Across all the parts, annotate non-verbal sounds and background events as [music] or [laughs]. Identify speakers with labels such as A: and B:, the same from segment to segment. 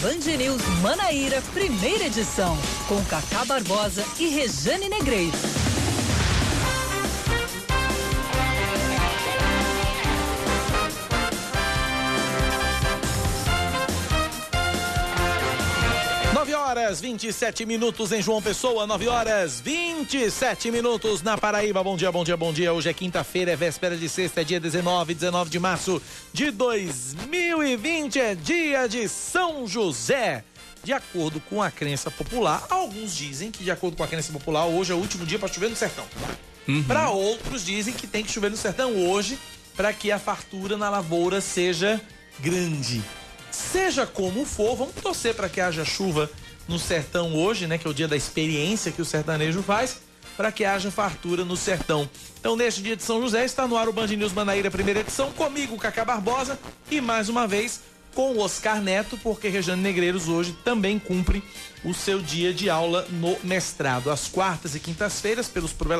A: Band News Manaíra, primeira edição, com Cacá Barbosa e Rejane Negreiro.
B: Horas 27 minutos em João Pessoa, 9 horas 27 minutos na Paraíba. Bom dia, bom dia, bom dia. Hoje é quinta-feira, é véspera de sexta, é dia 19, 19 de março de 2020, é dia de São José. De acordo com a crença popular, alguns dizem que, de acordo com a crença popular, hoje é o último dia para chover no sertão. Uhum. Para outros, dizem que tem que chover no sertão hoje para que a fartura na lavoura seja grande. Seja como for, vamos torcer para que haja chuva no sertão hoje, né, que é o dia da experiência que o sertanejo faz, para que haja fartura no sertão. Então, neste dia de São José, está no ar o Band News Manaíra, primeira edição, comigo, Cacá Barbosa, e mais uma vez com o Oscar Neto, porque Rejane Negreiros hoje também cumpre o seu dia de aula no mestrado. Às quartas e quintas-feiras,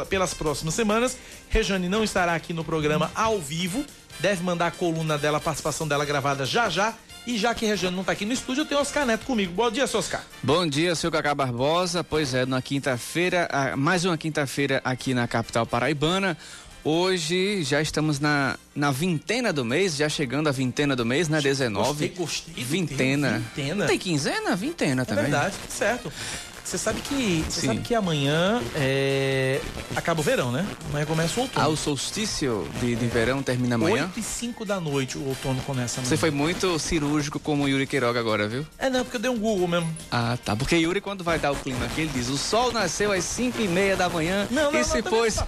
B: pelas próximas semanas, Rejane não estará aqui no programa ao vivo, deve mandar a coluna dela, a participação dela gravada já já e já que Regiane não está aqui no estúdio, eu tenho Oscar Neto comigo. Bom dia, seu Oscar.
C: Bom dia, seu Cacá Barbosa. Pois é, na quinta-feira, mais uma quinta-feira aqui na capital paraibana. Hoje já estamos na, na vintena do mês, já chegando a vintena do mês, né? 19.
B: Gostei, gostei.
C: Vintena. Vintena. Tem quinzena? Vintena também.
B: É verdade, certo. Você sabe que você sabe que amanhã é... acaba o verão, né? Amanhã começa o outono.
C: Ah, o solstício de, de verão termina amanhã?
B: 8 e 5 da noite o outono começa amanhã.
C: Você foi muito cirúrgico como o Yuri Queiroga agora, viu?
B: É, não, porque eu dei um Google mesmo.
C: Ah, tá. Porque Yuri, quando vai dar o clima aqui, ele diz: o sol nasceu às 5 e meia da manhã
B: não, não,
C: e se pôs. [laughs]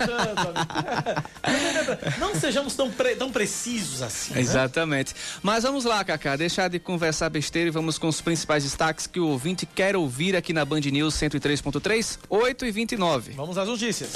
C: [laughs]
B: não sejamos tão, pre... tão precisos assim. Né?
C: Exatamente. Mas vamos lá, Cacá, deixar de conversar besteira e vamos com os principais destaques que o ouvinte quer ouvir aqui na Band News 103.3, 8 e 29.
B: Vamos às notícias.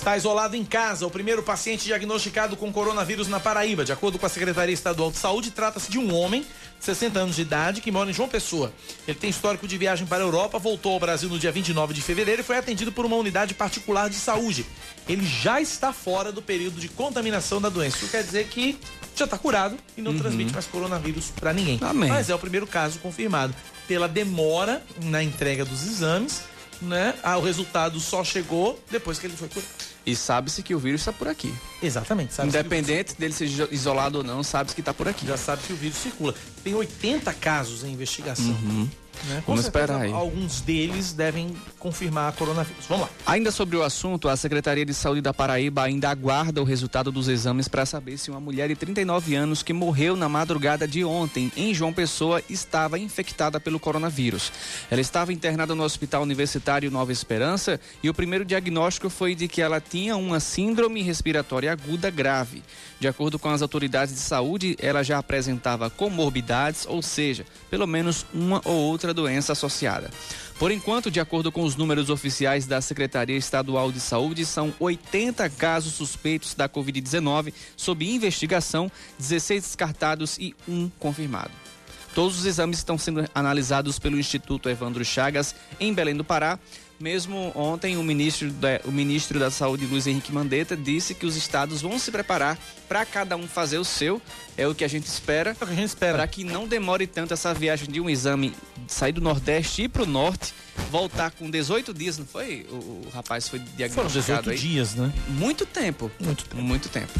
B: Está isolado em casa o primeiro paciente diagnosticado com coronavírus na Paraíba. De acordo com a Secretaria Estadual de Saúde, trata-se de um homem de 60 anos de idade que mora em João Pessoa. Ele tem histórico de viagem para a Europa, voltou ao Brasil no dia 29 de fevereiro e foi atendido por uma unidade particular de saúde. Ele já está fora do período de contaminação da doença. Isso quer dizer que já está curado e não uhum. transmite mais coronavírus para ninguém.
C: Amém.
B: Mas é o primeiro caso confirmado pela demora na entrega dos exames, né? Ah, o resultado só chegou depois que ele foi curado.
C: E sabe-se que o vírus está por aqui.
B: Exatamente.
C: Independente dele ser isolado ou não, sabe-se que está por aqui.
B: Já sabe que o vírus circula. Tem 80 casos em investigação.
C: Uhum. Né? Vamos esperar aí.
B: Alguns deles devem confirmar coronavírus. Vamos lá.
C: Ainda sobre o assunto, a Secretaria de Saúde da Paraíba ainda aguarda o resultado dos exames para saber se uma mulher de 39 anos que morreu na madrugada de ontem em João Pessoa estava infectada pelo coronavírus. Ela estava internada no Hospital Universitário Nova Esperança e o primeiro diagnóstico foi de que ela tinha uma síndrome respiratória aguda grave. De acordo com as autoridades de saúde, ela já apresentava comorbidades, ou seja, pelo menos uma ou outra doença associada. Por enquanto, de acordo com os números oficiais da Secretaria Estadual de Saúde, são 80 casos suspeitos da Covid-19 sob investigação, 16 descartados e um confirmado. Todos os exames estão sendo analisados pelo Instituto Evandro Chagas, em Belém do Pará, mesmo ontem, o ministro, da, o ministro da Saúde, Luiz Henrique Mandetta, disse que os estados vão se preparar para cada um fazer o seu. É o que a gente espera.
B: É o que a gente espera.
C: Para que não demore tanto essa viagem de um exame sair do Nordeste e ir para o Norte, voltar com 18 dias, não foi? O, o rapaz foi diagnosticado
B: Foram 18
C: aí.
B: dias, né?
C: Muito tempo.
B: Muito tempo.
C: Muito tempo.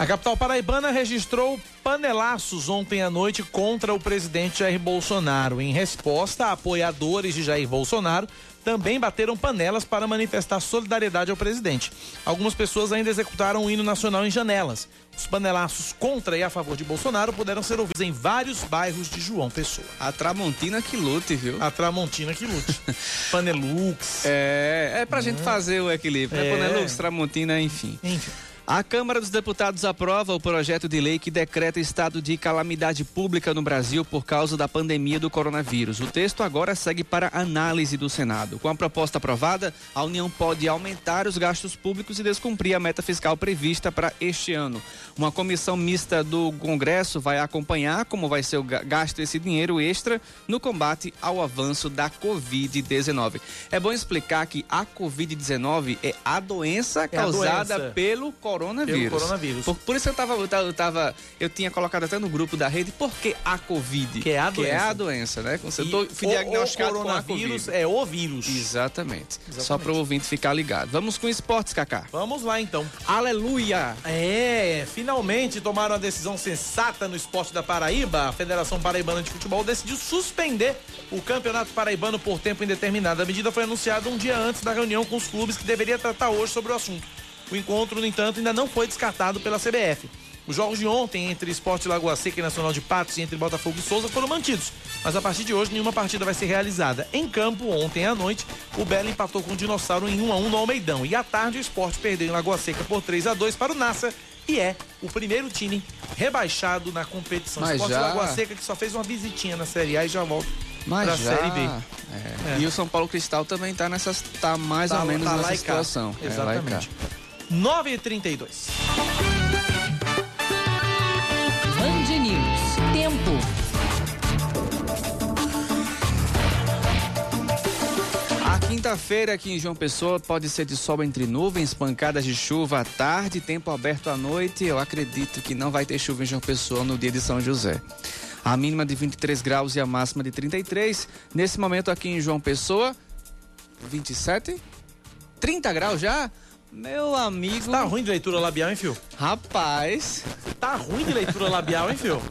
B: A capital paraibana registrou panelaços ontem à noite contra o presidente Jair Bolsonaro. Em resposta, apoiadores de Jair Bolsonaro também bateram panelas para manifestar solidariedade ao presidente. Algumas pessoas ainda executaram o hino nacional em janelas. Os panelaços contra e a favor de Bolsonaro puderam ser ouvidos em vários bairros de João Pessoa.
C: A Tramontina que lute, viu?
B: A Tramontina que lute. [laughs] Panelux.
C: É, é pra é. gente fazer o equilíbrio. Né? É. Panelux, Tramontina, enfim.
B: Enfim.
C: A Câmara dos Deputados aprova o projeto de lei que decreta estado de calamidade pública no Brasil por causa da pandemia do coronavírus. O texto agora segue para análise do Senado. Com a proposta aprovada, a União pode aumentar os gastos públicos e descumprir a meta fiscal prevista para este ano. Uma comissão mista do Congresso vai acompanhar como vai ser o gasto esse dinheiro extra no combate ao avanço da Covid-19. É bom explicar que a Covid-19 é a doença é causada a doença. pelo coronavírus coronavírus.
B: Pelo coronavírus.
C: Por, por isso eu tava, eu tava, eu tava- eu tinha colocado até no grupo da rede, por que a Covid?
B: Que é a
C: Que é
B: doença.
C: a doença, né? Você
B: E
C: tô,
B: o-
C: fui diagnosticado
B: o
C: com a
B: coronavírus
C: Covid.
B: é o vírus.
C: Exatamente. Só
B: Exatamente.
C: para o ouvinte ficar ligado. Vamos com esportes, Kaká.
B: Vamos lá então.
C: Aleluia!
B: É, finalmente tomaram a decisão sensata no esporte da Paraíba. A Federação Paraibana de Futebol decidiu suspender o Campeonato Paraibano por tempo indeterminado. A medida foi anunciada um dia antes da reunião com os clubes que deveria tratar hoje sobre o assunto. O encontro, no entanto, ainda não foi descartado pela CBF. Os jogos de ontem entre Esporte Lagoa Seca e Nacional de Patos e entre Botafogo e Souza foram mantidos, mas a partir de hoje nenhuma partida vai ser realizada. Em campo, ontem à noite, o Belo empatou com o Dinossauro em 1 a 1 no Almeidão e à tarde o Esporte perdeu em Lagoa Seca por 3 a 2 para o Nassa e é o primeiro time rebaixado na competição.
C: Mas
B: Esporte
C: já...
B: Lagoa Seca que só fez uma visitinha na Série A e já volta para
C: a
B: Série B.
C: É. É. E o São Paulo Cristal também está nessas tá mais
B: tá,
C: ou menos
B: tá
C: nessa situação. É,
B: Exatamente. É, 9h32.
A: Band News. Tempo.
C: Quinta-feira aqui em João Pessoa pode ser de sol entre nuvens, pancadas de chuva à tarde, tempo aberto à noite. Eu acredito que não vai ter chuva em João Pessoa no dia de São José. A mínima de 23 graus e a máxima de 33. Nesse momento aqui em João Pessoa, 27? 30 graus já? Meu amigo.
B: Tá ruim de leitura labial, hein, Fio?
C: Rapaz.
B: Tá ruim de leitura labial, hein, Fio?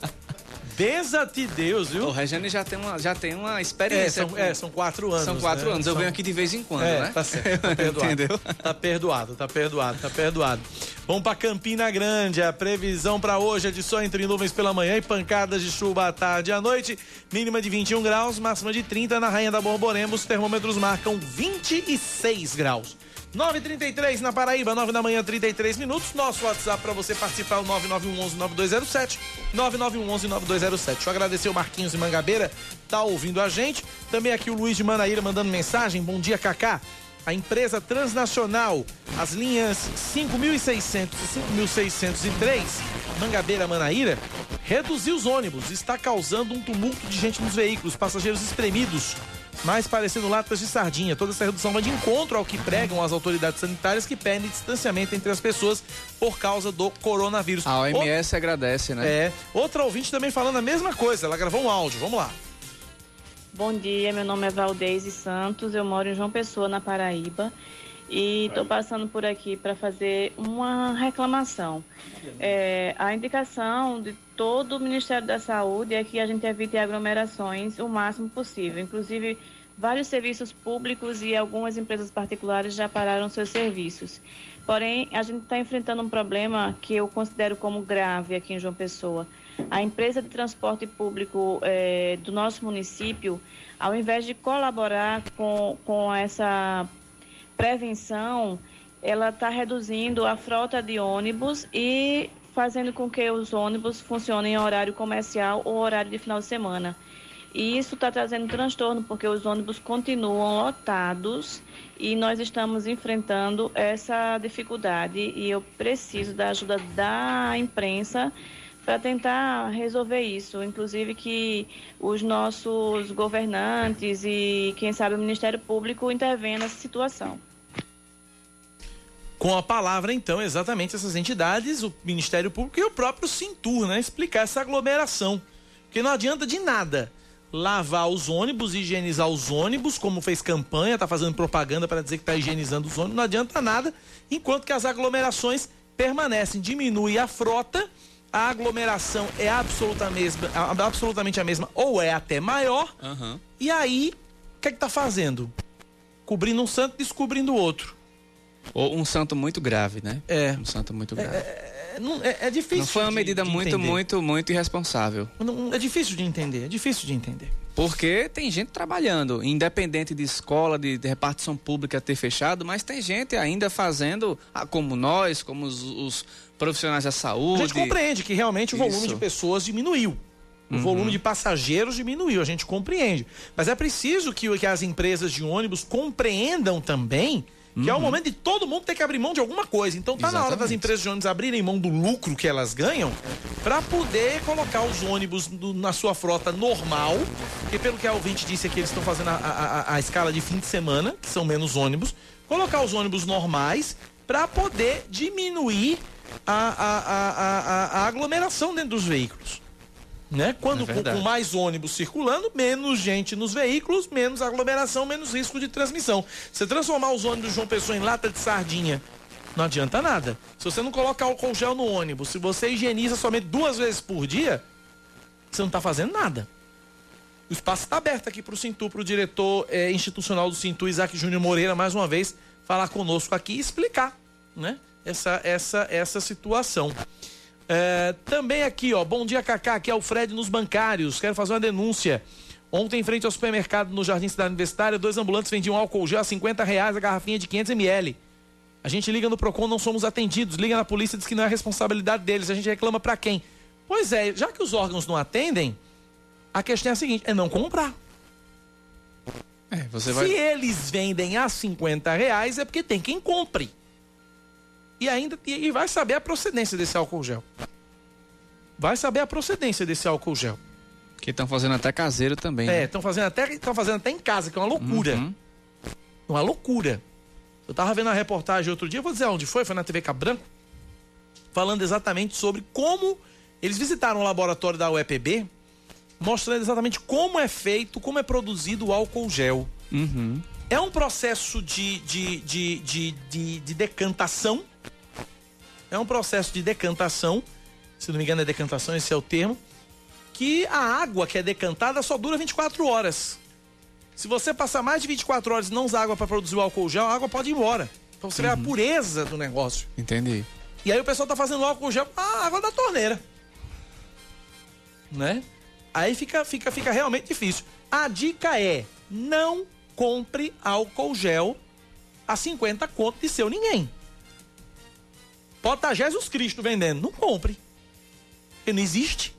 B: Beza-te Deus, viu?
C: O Regiane já tem uma, já tem uma
B: É,
C: experiência.
B: são, é, são quatro anos.
C: São quatro
B: né?
C: anos. Eu
B: São-
C: venho aqui de vez em quando,
B: é,
C: né?
B: tá certo, tá [laughs] perdoado.
C: Entendeu?
B: Tá perdoado, tá perdoado, tá perdoado. Vamos pra Campina Grande. A previsão pra hoje é de sol entre nuvens pela manhã e pancadas de chuva à tarde e à noite. Mínima de 21 graus, máxima de 30 na Rainha da Borborema. Os termômetros marcam 26 graus. 9h33 na Paraíba, 9 da manhã, 33 minutos. Nosso WhatsApp para você participar é o 9911-9207. 9911-9207. Deixa eu agradecer o Marquinhos de Mangabeira, tá ouvindo a gente. Também aqui o Luiz de Manaíra mandando mensagem. Bom dia, Cacá. A empresa transnacional, as linhas 5.600 e 5.603, Mangabeira Manaíra, reduziu os ônibus. Está causando um tumulto de gente nos veículos, passageiros espremidos mais parecendo latas de sardinha. Toda essa redução vai de encontro ao que pregam as autoridades sanitárias que pedem distanciamento entre as pessoas por causa do coronavírus.
C: A OMS agradece, né?
B: É, outra ouvinte também falando a mesma coisa. Ela gravou um áudio. Vamos lá.
D: Bom dia, meu nome é Valdez Santos, eu moro em João Pessoa, na Paraíba, e estou passando por aqui para fazer uma reclamação. É, a indicação de todo o Ministério da Saúde é que a gente evite aglomerações o máximo possível. Inclusive, vários serviços públicos e algumas empresas particulares já pararam seus serviços. Porém, a gente está enfrentando um problema que eu considero como grave aqui em João Pessoa. A empresa de transporte público eh, do nosso município, ao invés de colaborar com, com essa prevenção, ela está reduzindo a frota de ônibus e fazendo com que os ônibus funcionem em horário comercial ou horário de final de semana. E isso está trazendo transtorno, porque os ônibus continuam lotados e nós estamos enfrentando essa dificuldade. E eu preciso da ajuda da imprensa para tentar resolver isso. Inclusive que os nossos governantes e, quem sabe, o Ministério Público intervenham nessa situação.
B: Com a palavra, então, exatamente essas entidades, o Ministério Público e o próprio Cintur, né? Explicar essa aglomeração. Porque não adianta de nada lavar os ônibus, higienizar os ônibus, como fez campanha, tá fazendo propaganda para dizer que tá higienizando os ônibus, não adianta nada, enquanto que as aglomerações permanecem, diminui a frota, a aglomeração é absoluta mesma, a- absolutamente a mesma, ou é até maior,
C: Aham.
B: e aí, o que é que tá fazendo? Cobrindo um santo, descobrindo o outro.
C: Ou um santo muito grave, né?
B: É.
C: Um santo muito grave.
B: É, não- é- é difícil.
C: Não foi uma
B: de-
C: medida
B: de
C: muito, muito, muito irresponsável.
B: Não- é difícil de entender, é difícil de entender.
C: Porque tem gente trabalhando, independente de escola, de, de repartição pública ter fechado, mas tem gente ainda fazendo, ah, como nós, como os, os profissionais da
B: A
C: saúde.
B: gente compreende que realmente o volume
C: Isso. Uhum.
B: de pessoas diminuiu. O volume de passageiros diminuiu, a gente compreende. Mas é preciso que, que as empresas de ônibus compreendam também que é o momento de todo mundo ter que abrir mão de alguma coisa. Então tá na hora das
C: Uhum. Exatamente.
B: empresas de ônibus abrirem mão do lucro que elas ganham para poder colocar os ônibus do- na sua frota normal. Porque pelo que a ouvinte disse aqui, eles estão fazendo a, a- a- a escala de fim de semana, que são menos ônibus. Colocar os ônibus normais para poder diminuir a, a, a, a, aglomeração dentro dos veículos. Né? Quando é com, com, mais ônibus circulando, menos gente nos veículos, menos aglomeração, menos risco de transmissão. Você transformar os ônibus de João Pessoa em lata de sardinha, não adianta nada. Se você não coloca álcool gel no ônibus, se você higieniza somente duas vezes por dia, você não está fazendo nada. O espaço está aberto aqui para o Cintu, para o diretor é, institucional do Cintu, Isaac Júnior Moreira, mais uma vez, falar conosco aqui e explicar né, essa, essa, essa situação. É, também aqui, ó, bom dia, Cacá, aqui é o Fred nos bancários, quero fazer uma denúncia. Ontem, em frente ao supermercado no Jardim Cidade Universitária, dois ambulantes vendiam álcool gel a 50 reais a garrafinha de 500 ml. A gente liga no PROCON, não somos atendidos, liga na polícia, diz que não é responsabilidade deles, a gente reclama para quem? Pois é, já que os órgãos não atendem, a questão é a seguinte: é não comprar. É, vai... Se eles vendem a 50 reais, é porque tem quem compre. E ainda e vai saber a procedência desse álcool gel. Vai saber a procedência desse álcool gel.
C: Que estão fazendo até caseiro também.
B: É, estão né? fazendo até estão fazendo até em casa, que é uma loucura. Uhum. Uma loucura. Eu tava vendo a reportagem outro dia, vou dizer onde foi, foi na TV Cabranco, falando exatamente sobre como eles visitaram o laboratório da UEPB mostrando exatamente como é feito, como é produzido o álcool gel. Uhum. É um processo de, de, de, de, de decantação. É um processo de decantação. Se não me engano, é decantação, esse é o termo. Que a água que é decantada só dura 24 horas. Se você passar mais de 24 horas e não usar água para produzir o álcool gel, a água pode ir embora. Então você uhum. vê a uhum. pureza do negócio.
C: Entendi.
B: E aí o pessoal tá fazendo álcool gel com a água da torneira. Né? Aí fica, fica, fica realmente difícil. A dica é: não compre álcool gel a 50 conto de seu ninguém. Pode estar Jesus Cristo vendendo. Não compre. Porque não existe.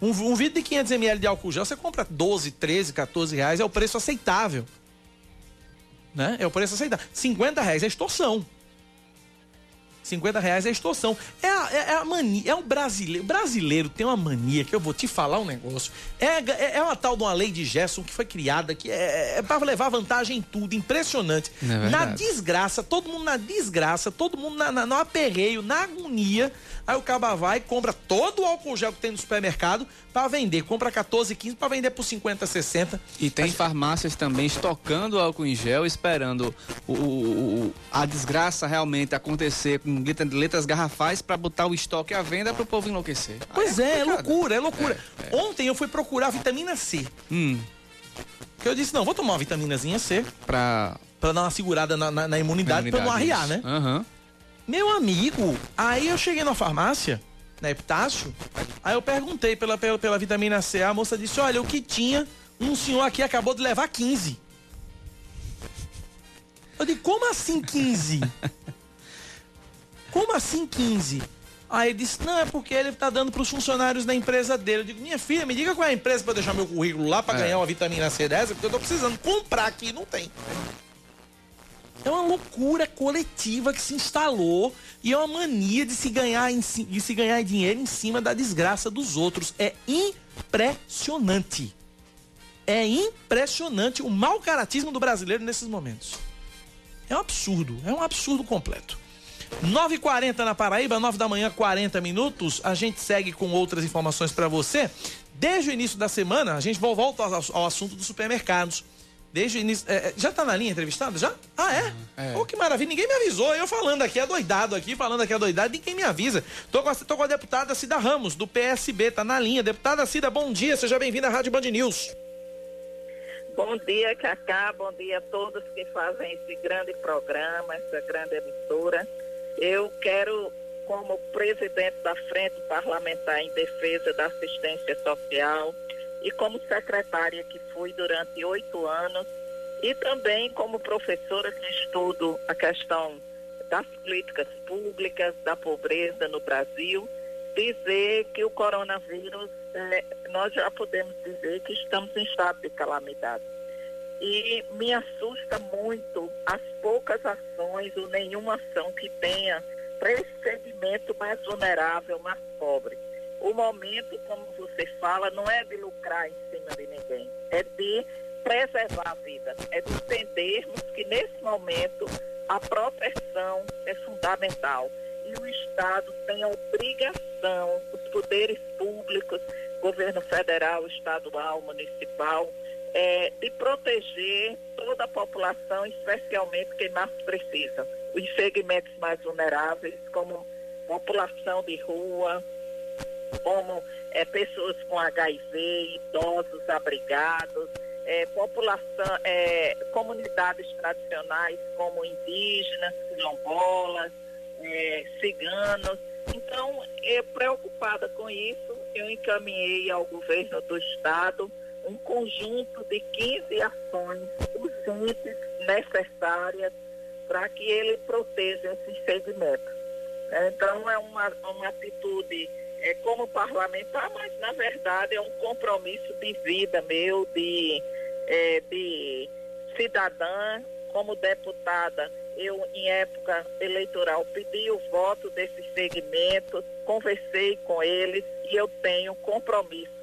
B: Um, um vidro de 500 ml de álcool gel você compra 12, 13, 14 reais. É o preço aceitável. Né? É o preço aceitável. 50 reais é extorsão. 50 reais é extorsão. É a, é, é a mania, é o brasileiro. O brasileiro tem uma mania que eu vou te falar um negócio. É, é, é uma tal de uma lei de Gerson que foi criada, que é, é para levar vantagem em tudo, impressionante. É na desgraça, todo mundo na desgraça, todo mundo na, na, no aperreio, na agonia. Aí o caba vai, compra todo o álcool gel que tem no supermercado para vender. Compra 14, 15 para vender por 50, 60.
C: E tem farmácias também estocando álcool em gel, esperando o, o, a desgraça realmente acontecer com letras garrafais para botar o estoque à venda para o povo enlouquecer.
B: Pois é, é, é loucura, é loucura. É, é. Ontem eu fui procurar vitamina C. Hum. Que eu disse, não, vou tomar uma vitaminazinha C.
C: Pra...
B: Pra dar uma segurada na, na, na imunidade, imunidade, pra não arriar, né? Uhum. Meu amigo, aí eu cheguei na farmácia, na Epitácio, aí eu perguntei pela, pela, pela vitamina C, a moça disse, olha, o que tinha, um senhor aqui acabou de levar 15. Eu digo, como assim 15? como assim 15? Aí ele disse, não, é porque ele tá dando para os funcionários da empresa dele. Eu digo, minha filha, me diga qual é a empresa para deixar meu currículo lá para é. ganhar uma vitamina C dessa, porque eu tô precisando comprar aqui não tem. É uma loucura coletiva que se instalou e é uma mania de se ganhar, de se ganhar dinheiro em cima da desgraça dos outros. É impressionante. É impressionante o mau caratismo do brasileiro nesses momentos. É um absurdo, é um absurdo completo. 9h40 na Paraíba, 9 da manhã, 40 minutos. A gente segue com outras informações para você. Desde o início da semana, a gente volta ao assunto dos supermercados. Desde o início. É, é, já tá na linha entrevistada? Já? Ah, é? é. Oh, que maravilha. Ninguém me avisou. Eu falando aqui, adoidado aqui, falando aqui, adoidado, ninguém me avisa. Tô com, a, tô com a deputada Cida Ramos, do PSB, tá na linha. Deputada Cida, bom dia. Seja bem-vinda à Rádio Band News.
E: Bom dia, Cacá. Bom dia a todos que fazem esse grande programa, essa grande emissora. Eu quero, como presidente da Frente Parlamentar em Defesa da Assistência Social, e como secretária que fui durante oito anos e também como professora que estudo a questão das políticas públicas, da pobreza no Brasil, dizer que o coronavírus, é, nós já podemos dizer que estamos em estado de calamidade. E me assusta muito as poucas ações ou nenhuma ação que tenha para esse segmento mais vulnerável, mais pobre. O momento, como você fala, não é de lucrar em cima de ninguém, é de preservar a vida, é de entendermos que nesse momento a proteção é fundamental. e o Estado tem a obrigação, os poderes públicos, governo federal, estadual, municipal, é, de proteger toda a população, especialmente quem mais precisa. Os segmentos mais vulneráveis, como população de rua, como é, pessoas com HIV, idosos abrigados, é, população, é, comunidades tradicionais como indígenas, quilombolas, ciganos. Então, preocupada com isso, eu encaminhei ao governo do estado um conjunto de 15 ações urgentes, necessárias, para que ele proteja esses segmentos. Então, é uma, uma atitude é, como parlamentar, mas, na verdade, é um compromisso de vida meu, de, é, de cidadã, como deputada. Eu, em época eleitoral, pedi o voto desses segmentos, conversei com eles e eu tenho compromisso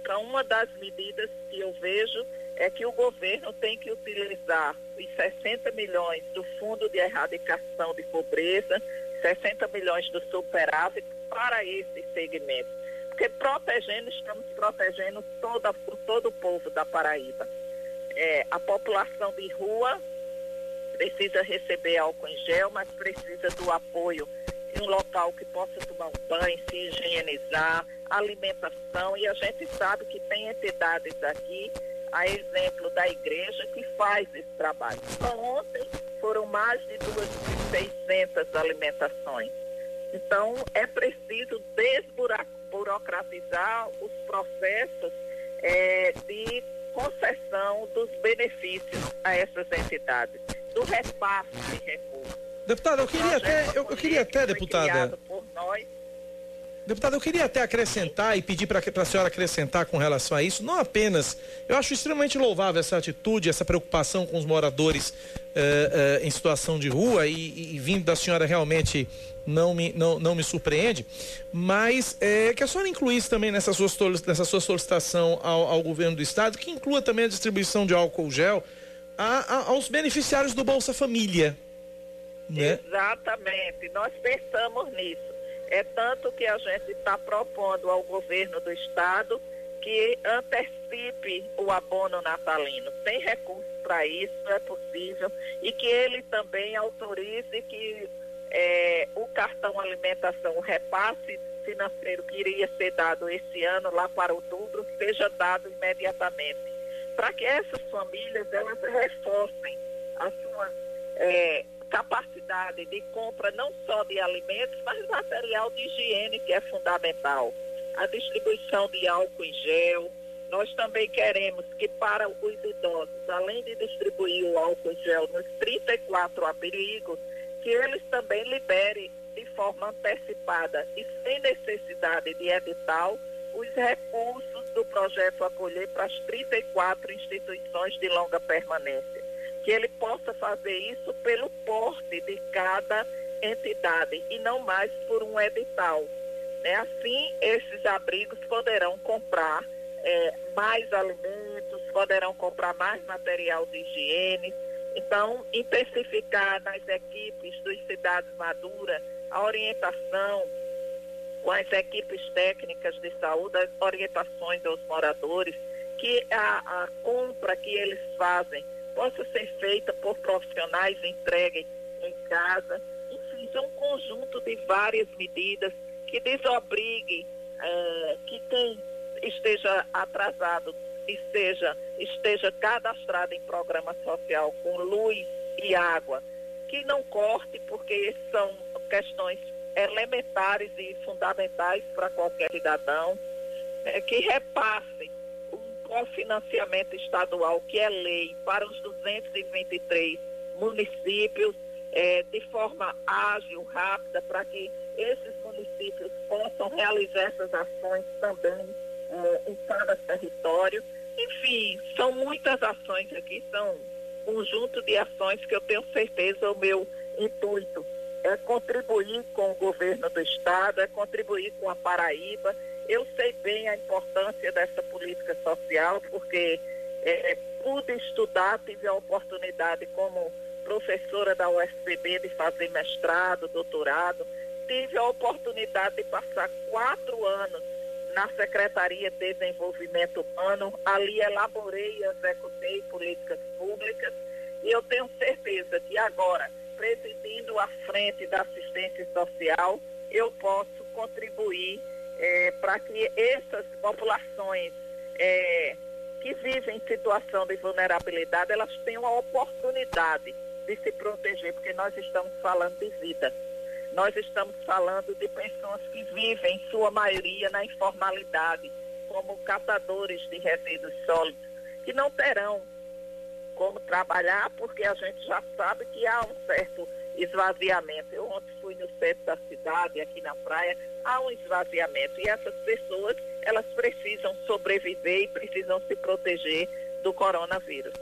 E: então, uma das medidas que eu vejo é que o governo tem que utilizar os 60 milhões do Fundo de Erradicação de Pobreza, 60 milhões do superávit para esse segmento. Porque protegendo, estamos protegendo toda, todo o povo da Paraíba. É, a população de rua precisa receber álcool em gel, mas precisa do apoio em um local que possa tomar um banho, se higienizar, alimentação, e a gente sabe que tem entidades aqui, a exemplo da igreja, que faz esse trabalho. Então, ontem foram mais de 2.600 alimentações. Então, é preciso desburocratizar os processos é, de concessão dos benefícios a essas entidades, do repasse de recursos.
B: Deputada, eu queria até, eu, eu queria até, deputada.
E: Por nós,
B: Deputado, eu queria até acrescentar e pedir para a senhora acrescentar com relação a isso, não apenas, eu acho extremamente louvável essa atitude, essa preocupação com os moradores eh, eh, em situação de rua e, e, vindo da senhora realmente não me, não, não me surpreende, mas é, que a senhora incluísse também nessa sua, nessa sua solicitação ao, ao governo do estado, que inclua também a distribuição de álcool gel a, a, aos beneficiários do Bolsa Família.
E: Né? Exatamente, nós pensamos nisso. É tanto que a gente está propondo ao governo do estado que antecipe o abono natalino. Tem recursos para isso, é possível, e que ele também autorize que é, o cartão alimentação, o repasse financeiro que iria ser dado esse ano, lá para outubro, seja dado imediatamente. Para que essas famílias elas reforcem a sua é, capacidade de compra não só de alimentos, mas material de higiene, que é fundamental. A distribuição de álcool em gel. Nós também queremos que para os idosos, além de distribuir o álcool em gel nos 34 abrigos, que eles também liberem de forma antecipada e sem necessidade de edital os recursos do projeto Acolher para as 34 instituições de longa permanência que ele possa fazer isso pelo porte de cada entidade e não mais por um edital. Né? Assim, esses abrigos poderão comprar é, mais alimentos, poderão comprar mais material de higiene. Então, intensificar nas equipes dos cidades maduras a orientação com as equipes técnicas de saúde, as orientações aos moradores, que a, a compra que eles fazem possa ser feita por profissionais entregues em casa. Enfim, é um conjunto de várias medidas que desobrigue é, que quem esteja atrasado e seja, esteja cadastrado em programa social com luz e água, que não corte, porque são questões elementares e fundamentais para qualquer cidadão, é, que repasse cofinanciamento estadual, que é lei, para os 223 municípios, é, de forma ágil, rápida, para que esses municípios possam realizar essas ações também é, em cada território. Enfim, são muitas ações aqui, são um conjunto de ações que eu tenho certeza o meu intuito é contribuir com o governo do estado, é contribuir com a Paraíba, eu sei bem a importância dessa política social, porque é, pude estudar, tive a oportunidade como professora da UFPB de fazer mestrado, doutorado, tive a oportunidade de passar quatro anos na Secretaria de Desenvolvimento Humano. Ali elaborei e executei políticas públicas e eu tenho certeza que agora, presidindo a frente da assistência social, eu posso contribuir é, para que essas populações é, que vivem em situação de vulnerabilidade, elas tenham a oportunidade de se proteger, porque nós estamos falando de vida. Nós estamos falando de pessoas que vivem, em sua maioria, na informalidade, como catadores de resíduos sólidos, que não terão como trabalhar, porque a gente já sabe que há um certo esvaziamento. Eu ontem fui no centro da cidade, aqui na praia, há um esvaziamento. E essas pessoas, elas precisam sobreviver e precisam se proteger do coronavírus.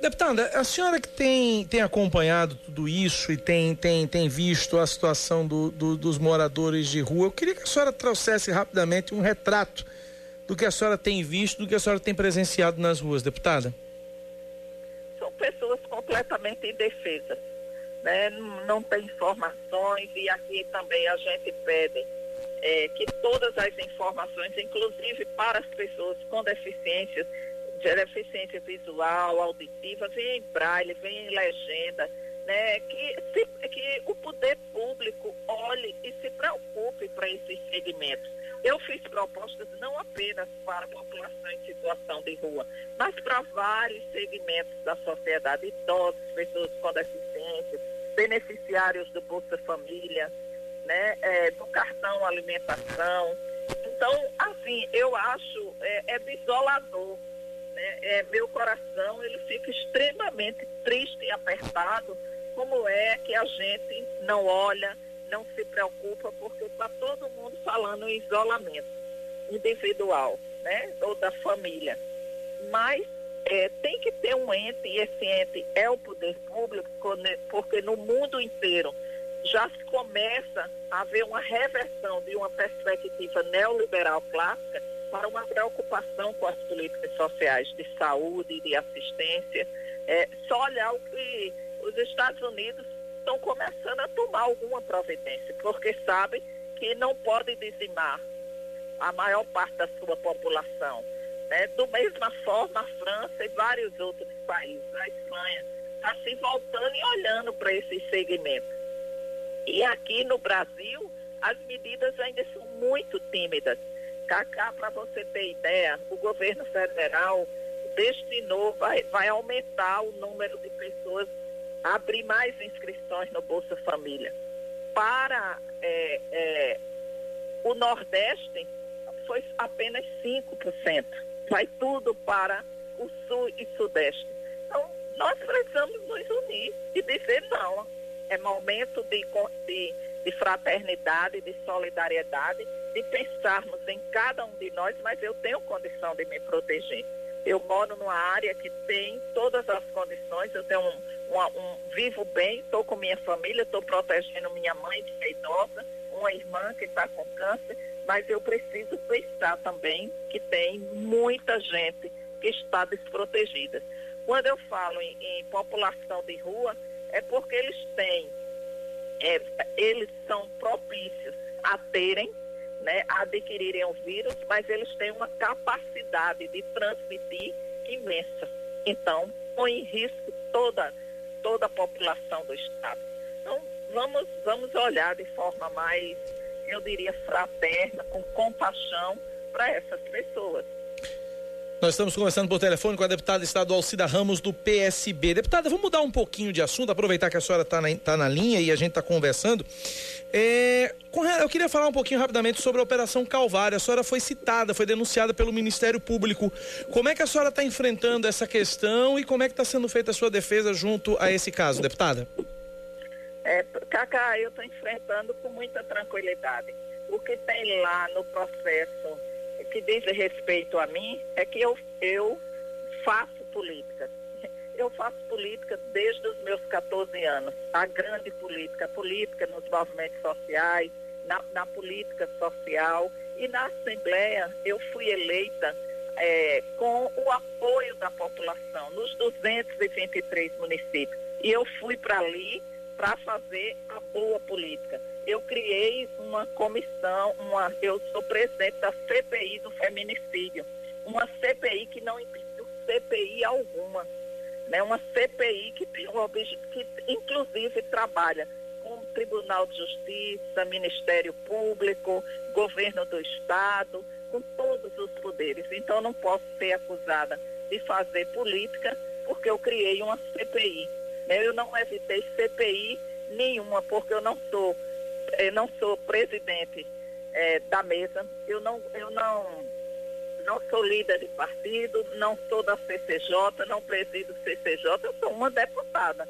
B: Deputada, a senhora que tem, tem acompanhado tudo isso e tem, tem, tem visto a situação do, do, dos moradores de rua, eu queria que a senhora trouxesse rapidamente um retrato do que a senhora tem visto, do que a senhora tem presenciado nas ruas, deputada.
E: São pessoas completamente indefesas, né? não, tem informações e aqui também a gente pede é, que todas as informações, inclusive para as pessoas com deficiências, de deficiência visual, auditiva, vem em braille, vem em legenda, né? Que, se, que o poder público olhe e se preocupe para esses segmentos. Eu fiz propostas não apenas para a população em situação de rua, mas para vários segmentos da sociedade, idosos, pessoas com deficiência, beneficiários do Bolsa Família, né, é, do cartão alimentação. Então, assim, eu acho é, é desolador né, é, meu coração ele fica extremamente triste e apertado, como é que a gente não olha, não se preocupa, porque está todo mundo falando em isolamento individual, né, ou da família. Mas é, tem que ter um ente, e esse ente é o poder público, porque no mundo inteiro já se começa a haver uma reversão de uma perspectiva neoliberal clássica para uma preocupação com as políticas sociais de saúde de assistência. É, só olhar o que os Estados Unidos estão começando a tomar alguma providência, porque sabem que não podem dizimar a maior parte da sua população. Né? Do mesma forma, a França e vários outros países, a Espanha, está se voltando e olhando para esses segmentos. E aqui no Brasil, as medidas ainda são muito tímidas. Cacá, para você ter ideia, o governo federal destinou, vai, vai aumentar o número de pessoas, abrir mais inscrições no Bolsa Família. Para é, é, o Nordeste, foi apenas 5%. Vai tudo para o Sul e Sudeste. Então, nós precisamos nos unir e dizer não. É momento de, de, de fraternidade, de solidariedade de pensarmos em cada um de nós, mas eu tenho condição de me proteger. Eu moro numa área que tem todas as condições, eu tenho um, um, vivo bem, estou com minha família, estou protegendo minha mãe que é idosa, uma irmã que está com câncer, mas eu preciso pensar também que tem muita gente que está desprotegida. Quando eu falo em, em população de rua, é porque eles têm, é, eles são propícios a terem né, adquirirem o vírus, mas eles têm uma capacidade de transmitir imensa. Então, põe em risco toda, toda a população do Estado. Então, vamos, vamos olhar de forma mais, eu diria, fraterna, com compaixão para essas pessoas.
B: Nós estamos conversando por telefone com a deputada estadual Cida Ramos, do PSB. Deputada, vamos mudar um pouquinho de assunto, aproveitar que a senhora está na, tá na linha e a gente está conversando. É, eu queria falar um pouquinho rapidamente sobre a Operação Calvário. A senhora foi citada, foi denunciada pelo Ministério Público. Como é que a senhora está enfrentando essa questão e como é que está sendo feita a sua defesa junto a esse caso, deputada?
E: É, Cacá, eu estou enfrentando com muita tranquilidade. O que tem lá no processo que diz respeito a mim é que eu, eu faço política. Eu faço política desde os meus 14 anos. A grande política, a política nos movimentos sociais, na, na política social. E na Assembleia eu fui eleita é, com o apoio da população nos 223 municípios. E eu fui para ali para fazer a boa política. eu criei uma comissão, uma, eu sou presidente da CPI do feminicídio, uma CPI que não impediu CPI alguma, né? uma CPI que tem um que inclusive trabalha com Tribunal de Justiça, Ministério Público, Governo do Estado, com todos os poderes. Então não posso ser acusada de fazer política porque eu criei uma CPI. Eu não evitei CPI nenhuma, porque eu não sou, eu não sou presidente é, da mesa, eu não, eu não, não sou líder de partido, não sou da CCJ, não presido CCJ, eu sou uma deputada.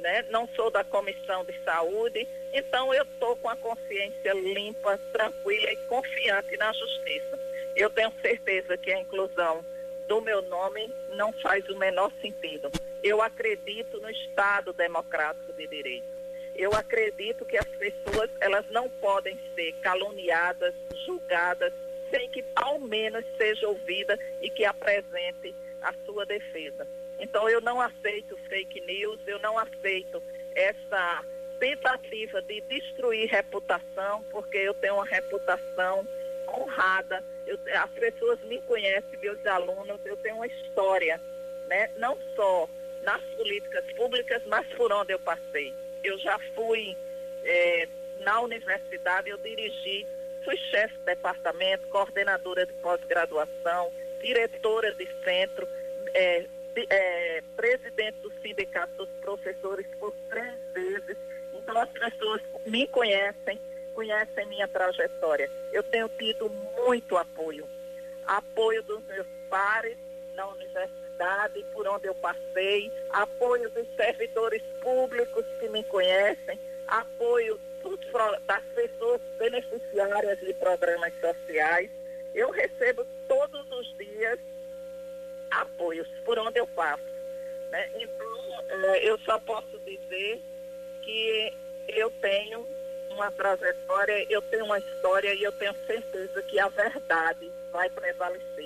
E: Né? Não sou da comissão de saúde, então eu estou com a consciência limpa, tranquila e confiante na justiça. Eu tenho certeza que a inclusão do meu nome não faz o menor sentido. Eu acredito no Estado democrático de direito. Eu acredito que as pessoas elas não podem ser caluniadas, julgadas, sem que ao menos seja ouvida e que apresente a sua defesa. Então eu não aceito fake news, eu não aceito essa tentativa de destruir reputação, porque eu tenho uma reputação honrada. Eu, as pessoas me conhecem, meus alunos, eu tenho uma história, né? não só nas políticas públicas, mas por onde eu passei. Eu já fui é, na universidade, eu dirigi, fui chefe de departamento, coordenadora de pós-graduação, diretora de centro, é, é, presidente do sindicato dos professores por três vezes. Então as pessoas me conhecem, conhecem minha trajetória. Eu tenho tido muito apoio. Apoio dos meus pares na universidade, por onde eu passei, apoio dos servidores públicos que me conhecem, apoio das pessoas beneficiárias de programas sociais. Eu recebo todos os dias apoios por onde eu passo. Né? Então, eh, eu só posso dizer que eu tenho uma trajetória, eu tenho uma história e eu tenho certeza que a verdade vai prevalecer.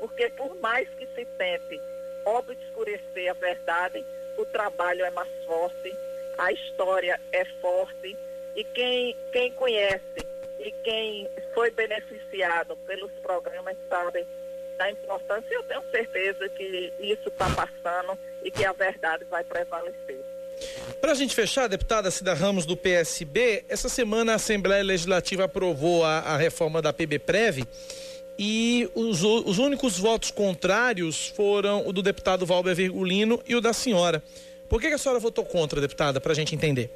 E: Porque por mais que se tente obscurecer a verdade, o trabalho é mais forte, a história é forte e quem, quem conhece e quem foi beneficiado pelos programas sabe da importância. Eu tenho certeza que isso está passando e que a verdade vai prevalecer.
B: Para a gente fechar, deputada Cida Ramos do PSB, essa semana a Assembleia Legislativa aprovou a, a reforma da PBPrev e os, os, únicos votos contrários foram o do deputado Valber Virgulino e o da senhora. Por que, que a senhora votou contra, deputada, para a gente entender?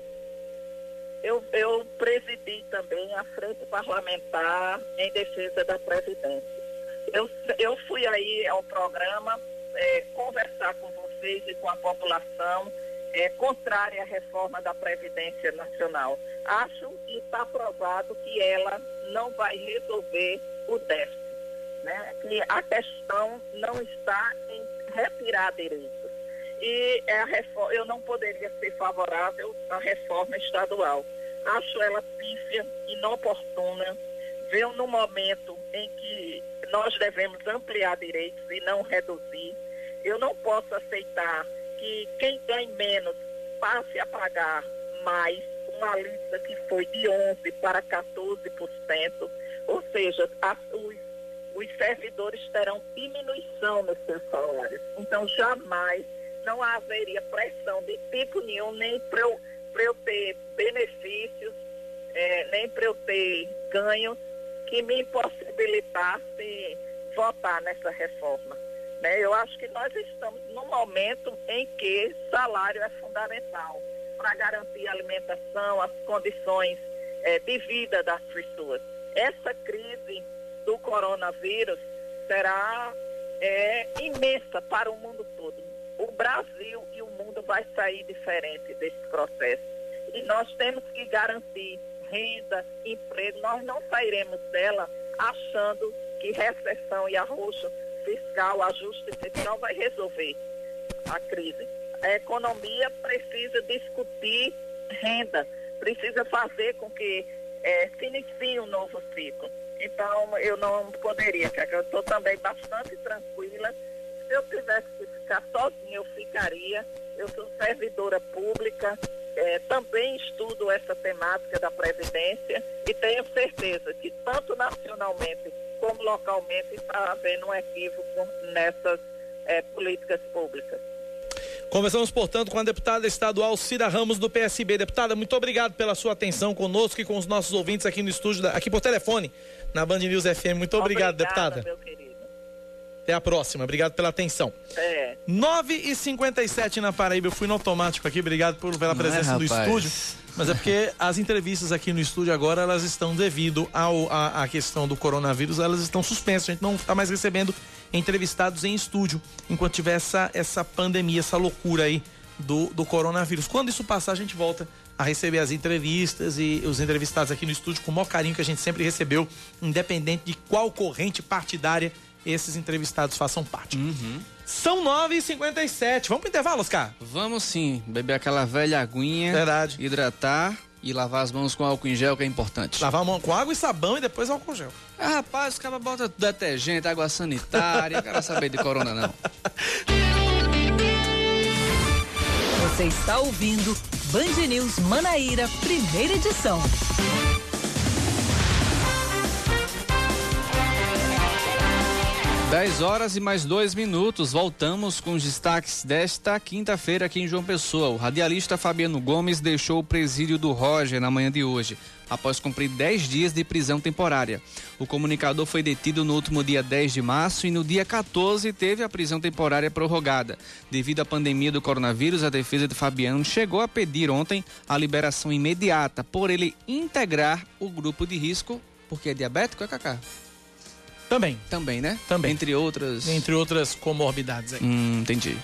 E: Eu, eu presidi também a frente parlamentar em defesa da Previdência. Eu, eu fui aí ao programa é, conversar com vocês e com a população é, contrária à reforma da Previdência Nacional. Acho e está provado que ela não vai resolver o déficit. Né? Que a questão não está em retirar direitos. E é reforma, eu não poderia ser favorável à reforma estadual. Acho ela pífia, inoportuna, veio no momento em que nós devemos ampliar direitos e não reduzir. Eu não posso aceitar que quem ganha menos passe a pagar mais uma lista que foi de 11% para 14%, ou seja, os, os servidores terão diminuição nos seus salários. Então, jamais não haveria pressão de tipo nenhum, nem para eu, eu ter benefícios, é, nem para eu ter ganhos que me impossibilitasse votar nessa reforma. Né? Eu acho que nós estamos no momento em que salário é fundamental para garantir a alimentação, as condições é, de vida das pessoas. Essa crise do coronavírus será é, imensa para o mundo todo. O Brasil e o mundo vai sair diferente desse processo. E nós temos que garantir renda, emprego. Nós não sairemos dela achando que recessão e arroxo fiscal, ajuste fiscal vai resolver a crise. A economia precisa discutir renda, precisa fazer com que é, se inicie um novo ciclo. Então, eu não poderia, eu estou também bastante tranquila. Se eu tivesse que ficar sozinha, eu ficaria. Eu sou servidora pública, é, também estudo essa temática da Previdência e tenho certeza que tanto nacionalmente como localmente está havendo um equívoco nessas é, políticas públicas.
B: Conversamos, portanto, com a deputada estadual Cida Ramos do PSB. Deputada, muito obrigado pela sua atenção conosco e com os nossos ouvintes aqui no estúdio, aqui por telefone, na Band News FM. Muito obrigado,
E: Obrigada,
B: deputada.
E: Meu querido.
B: Até a próxima. Obrigado pela atenção.
E: É.
B: 9 e 57 na Paraíba. Eu fui no automático aqui. Obrigado por, pela
C: é,
B: presença do
C: rapaz?
B: estúdio. Mas é porque as entrevistas aqui no estúdio agora, elas estão devido ao, a, a questão do coronavírus, elas estão suspensas. A gente não está mais recebendo entrevistados em estúdio, enquanto tiver essa, essa pandemia, essa loucura aí do, do coronavírus. Quando isso passar, a gente volta a receber as entrevistas e os entrevistados aqui no estúdio com o maior carinho que a gente sempre recebeu, independente de qual corrente partidária esses entrevistados façam parte. São 9h57. Vamos pro intervalo, Oscar?
C: Vamos sim, beber aquela velha aguinha.
B: Verdade.
C: Hidratar e lavar as mãos com álcool em gel, que é importante.
B: Lavar a mão com água e sabão e depois álcool gel.
C: Ah, rapaz, os caras botam detergente, água sanitária, não quero saber de corona, não.
A: Você está ouvindo Band News Manaíra, primeira edição.
C: Dez horas e mais dois minutos, voltamos com os destaques desta quinta-feira aqui em João Pessoa. O radialista Fabiano Gomes deixou o presídio do Roger na manhã de hoje, após cumprir 10 dias de prisão temporária. O comunicador foi detido no último dia 10 de março e no dia 14 teve a prisão temporária prorrogada. Devido à pandemia do coronavírus, a defesa de Fabiano chegou a pedir ontem a liberação imediata por ele integrar o grupo de risco, porque é diabético, é Cacá?
B: Também,
C: Também, né?
B: Também.
C: Entre outras.
B: entre outras comorbidades aí.
C: Hum, entendi.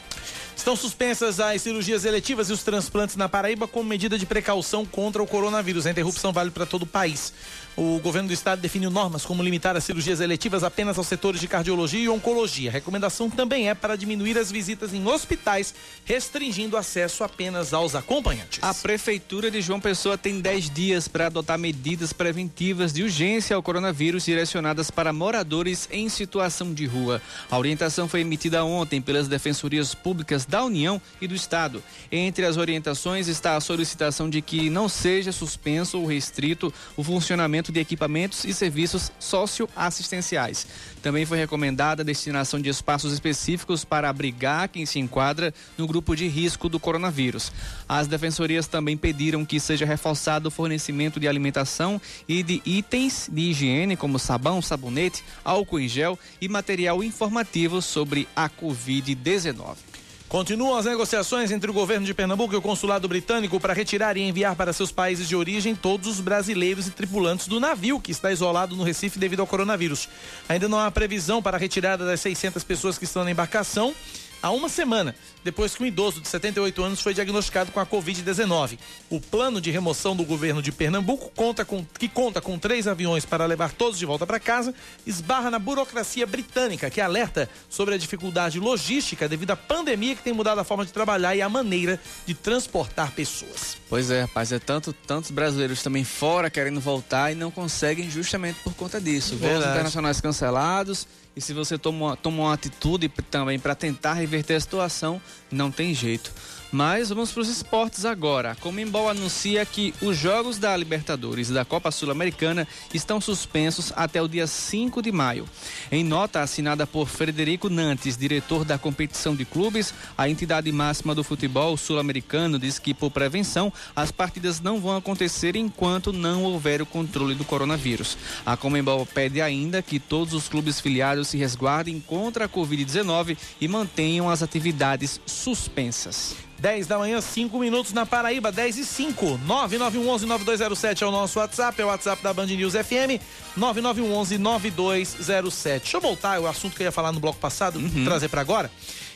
B: Estão suspensas as cirurgias eletivas e os transplantes na Paraíba como medida de precaução contra o coronavírus. A interrupção vale para todo o país. O governo do estado definiu normas como limitar as cirurgias eletivas apenas aos setores de cardiologia e oncologia. A recomendação também é para diminuir as visitas em hospitais, restringindo acesso apenas aos acompanhantes.
C: A Prefeitura de João Pessoa tem 10 dias para adotar medidas preventivas de urgência ao coronavírus direcionadas para moradores em situação de rua. A orientação foi emitida ontem pelas Defensorias Públicas da União e do Estado. Entre as orientações está a solicitação de que não seja suspenso ou restrito o funcionamento de equipamentos e serviços socioassistenciais. Também foi recomendada a destinação de espaços específicos para abrigar quem se enquadra no grupo de risco do coronavírus. As defensorias também pediram que seja reforçado o fornecimento de alimentação e de itens de higiene, como sabão, sabonete, álcool em gel e material informativo sobre a Covid-19.
B: Continuam as negociações entre o governo de Pernambuco e o consulado britânico para retirar e enviar para seus países de origem todos os brasileiros e tripulantes do navio que está isolado no Recife devido ao coronavírus. Ainda não há previsão para a retirada das 600 pessoas que estão na embarcação há uma semana, depois que um idoso de 78 anos foi diagnosticado com a Covid-19. O plano de remoção do governo de Pernambuco, conta com, que conta com três aviões para levar todos de volta para casa, esbarra na burocracia britânica, que alerta sobre a dificuldade logística devido à pandemia que tem mudado a forma de trabalhar e a maneira de transportar pessoas.
C: Pois é, rapaz, é tanto, tantos brasileiros também fora querendo voltar e não conseguem justamente por conta disso. Voos internacionais cancelados e se você toma, toma uma atitude também para tentar reverter a situação, não tem jeito. Mas vamos para os esportes agora. A Comembol anuncia que os jogos da Libertadores e da Copa Sul-Americana estão suspensos até o dia 5 de maio. Em nota assinada por Frederico Nantes, diretor da competição de clubes, a entidade máxima do futebol sul-americano diz que, por prevenção, as partidas não vão acontecer enquanto não houver o controle do coronavírus. A Comembol pede ainda que todos os clubes filiados se resguardem contra a Covid-19 e mantenham as atividades suspensas.
B: 10 da manhã, 5 minutos na Paraíba, 10 e 5. 9911-9207 é o nosso WhatsApp, é o WhatsApp da Band News FM, 9911-9207. Deixa eu voltar o assunto que eu ia falar no bloco passado, trazer para agora,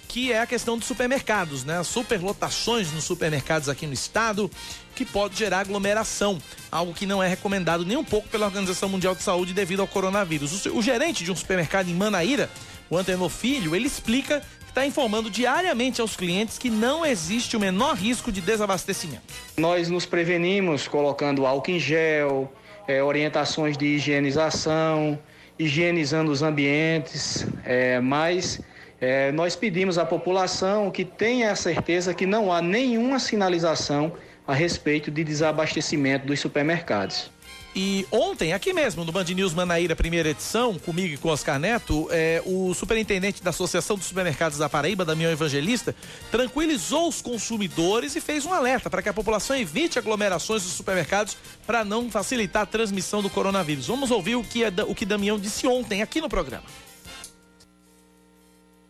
B: que é a questão dos supermercados, né? Superlotações nos supermercados aqui no estado, que pode gerar aglomeração, algo que não é recomendado nem um pouco pela Organização Mundial de Saúde devido ao coronavírus. O, o gerente de um supermercado em Manaíra, o Antenor Filho, ele explica está informando diariamente aos clientes que não existe o menor risco de desabastecimento.
F: Nós nos prevenimos colocando álcool em gel, eh, orientações de higienização, higienizando os ambientes, eh, mas eh, nós pedimos à população que tenha a certeza que não há nenhuma sinalização a respeito de desabastecimento dos supermercados.
B: E ontem, aqui mesmo, no Band News Manaíra, primeira edição, comigo e com Oscar Neto, é, o superintendente da Associação dos Supermercados da Paraíba, Damião Evangelista, tranquilizou os consumidores e fez um alerta para que a população evite aglomerações dos supermercados para não facilitar a transmissão do coronavírus. Vamos ouvir o que, é, o que Damião disse ontem aqui no programa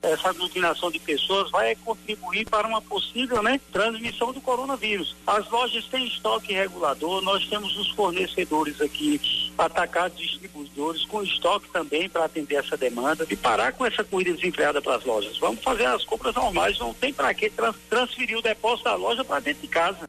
G: essa aglutinação de pessoas vai contribuir para uma possível né, transmissão do coronavírus. As lojas têm estoque regulador, nós temos os fornecedores aqui, atacados distribuidores, com estoque também para atender essa demanda e parar com essa corrida desenfreada para as lojas. Vamos fazer as compras normais, não tem para que transferir o depósito da loja para dentro de casa.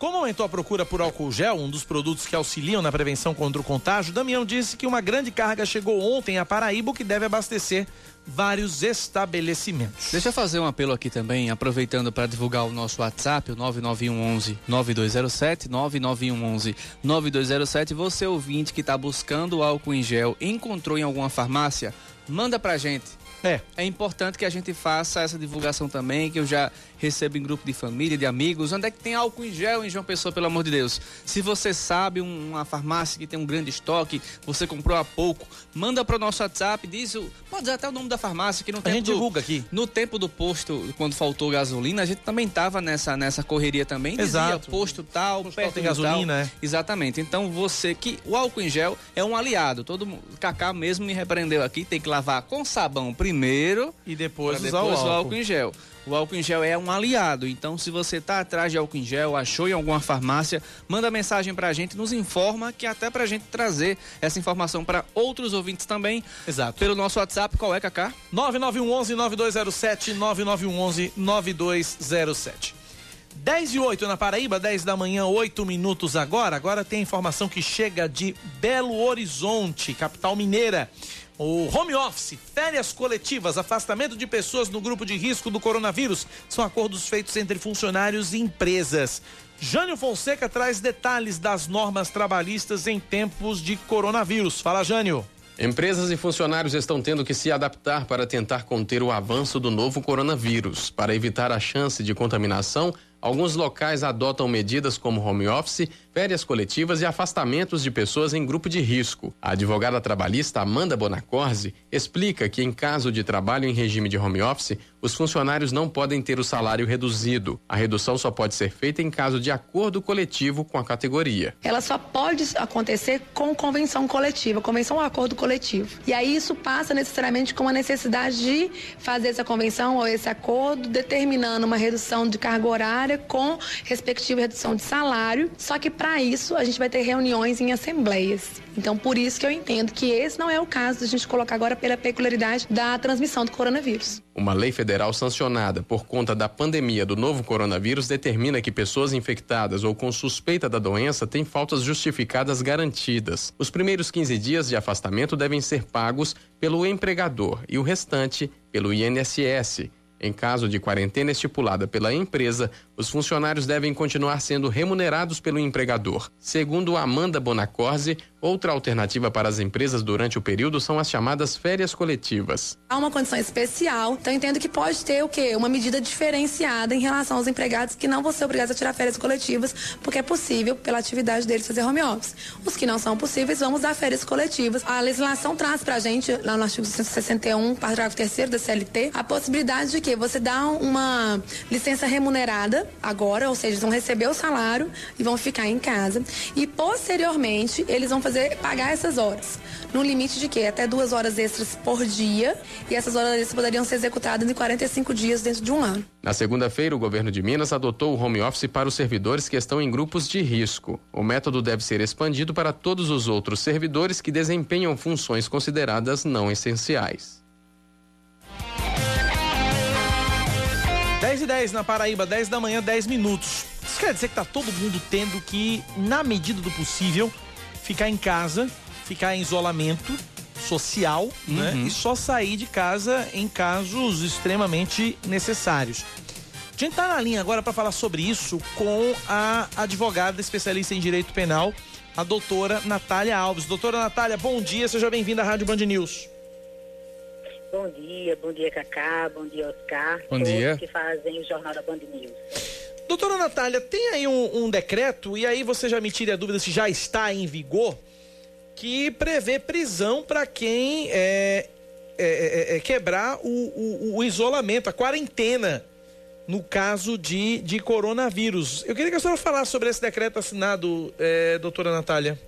B: Como aumentou a procura por álcool gel, um dos produtos que auxiliam na prevenção contra o contágio, Damião disse que uma grande carga chegou ontem a Paraíba, que deve abastecer vários estabelecimentos.
C: Deixa eu fazer um apelo aqui também, aproveitando para divulgar o nosso WhatsApp, o 99111 9207, 99111 9207. Você ouvinte que está buscando álcool em gel, encontrou em alguma farmácia? Manda pra gente
B: é.
C: É importante que a gente faça essa divulgação também, que eu já recebo em grupo de família, de amigos. Onde é que tem álcool em gel em João Pessoa, pelo amor de Deus? Se você sabe uma farmácia que tem um grande estoque, você comprou há pouco, manda para o nosso WhatsApp, diz, pode dizer até o nome da farmácia, que no
B: tempo a gente
C: do,
B: divulga aqui.
C: No tempo do posto, quando faltou gasolina, a gente também tava nessa, nessa correria também. Dizia,
B: Exato.
C: posto tal, posto perto
B: tem gasolina, tal. é.
C: Exatamente. Então você que o álcool em gel é um aliado. Todo Cacá mesmo me repreendeu aqui, tem que lavar com sabão primeiro
B: e depois,
C: usar depois o, álcool. o álcool em gel. O álcool em gel é um aliado, então se você está atrás de álcool em gel, achou em alguma farmácia, manda mensagem para a gente, nos informa que até para a gente trazer essa informação para outros ouvintes também.
B: Exato.
C: Pelo nosso WhatsApp, qual é, Cacá?
B: 9911 9207 9911 9207. 10 e 8 na Paraíba, 10 da manhã, 8 minutos agora. Agora tem informação que chega de Belo Horizonte, capital mineira. O home office, férias coletivas, afastamento de pessoas no grupo de risco do coronavírus são acordos feitos entre funcionários e empresas. Jânio Fonseca traz detalhes das normas trabalhistas em tempos de coronavírus. Fala, Jânio.
H: Empresas e funcionários estão tendo que se adaptar para tentar conter o avanço do novo coronavírus. Para evitar a chance de contaminação, alguns locais adotam medidas como home office férias coletivas e afastamentos de pessoas em grupo de risco. A advogada trabalhista Amanda Bonacorsi explica que, em caso de trabalho em regime de home office, os funcionários não podem ter o salário reduzido. A redução só pode ser feita em caso de acordo coletivo com a categoria.
I: Ela só pode acontecer com convenção coletiva, convenção ou acordo coletivo. E aí isso passa necessariamente com a necessidade de fazer essa convenção ou esse acordo, determinando uma redução de carga horária com respectiva redução de salário. Só que para isso, a gente vai ter reuniões em assembleias. Então, por isso que eu entendo que esse não é o caso de a gente colocar agora pela peculiaridade da transmissão do coronavírus.
H: Uma lei federal sancionada por conta da pandemia do novo coronavírus determina que pessoas infectadas ou com suspeita da doença têm faltas justificadas garantidas. Os primeiros 15 dias de afastamento devem ser pagos pelo empregador e o restante pelo INSS. Em caso de quarentena estipulada pela empresa, os funcionários devem continuar sendo remunerados pelo empregador. Segundo Amanda Bonacorsi, outra alternativa para as empresas durante o período são as chamadas férias coletivas.
I: Há uma condição especial, então entendo que pode ter o quê? Uma medida diferenciada em relação aos empregados que não vão ser obrigados a tirar férias coletivas, porque é possível, pela atividade deles, fazer home office. Os que não são possíveis, vamos dar férias coletivas. A legislação traz para a gente, lá no artigo 161, parágrafo 3 da CLT, a possibilidade de que você dá uma licença remunerada agora, ou seja, eles vão receber o salário e vão ficar em casa. E posteriormente, eles vão fazer pagar essas horas. No limite de quê? Até duas horas extras por dia. E essas horas extras poderiam ser executadas em 45 dias dentro de um ano.
H: Na segunda-feira, o governo de Minas adotou o home office para os servidores que estão em grupos de risco. O método deve ser expandido para todos os outros servidores que desempenham funções consideradas não essenciais.
B: 10 e 10 na Paraíba, 10 da manhã, 10 minutos. Isso quer dizer que tá todo mundo tendo que, na medida do possível, ficar em casa, ficar em isolamento social, né? uhum. né? E só sair de casa em casos extremamente necessários. A gente tá na linha agora para falar sobre isso com a advogada especialista em direito penal, a doutora Natália Alves. Doutora Natália, bom dia, seja bem-vinda à Rádio Band News.
J: Bom dia, bom dia Cacá, bom dia Oscar.
C: Bom dia.
J: que fazem o Jornal da Band News.
B: Doutora Natália, tem aí um, um, decreto, e aí você já me tira a dúvida se já está em vigor, que prevê prisão para quem é, é, é, é, quebrar o, o, o, isolamento, a quarentena, no caso de, de coronavírus. Eu queria que a senhora falasse sobre esse decreto assinado, é, doutora Natália.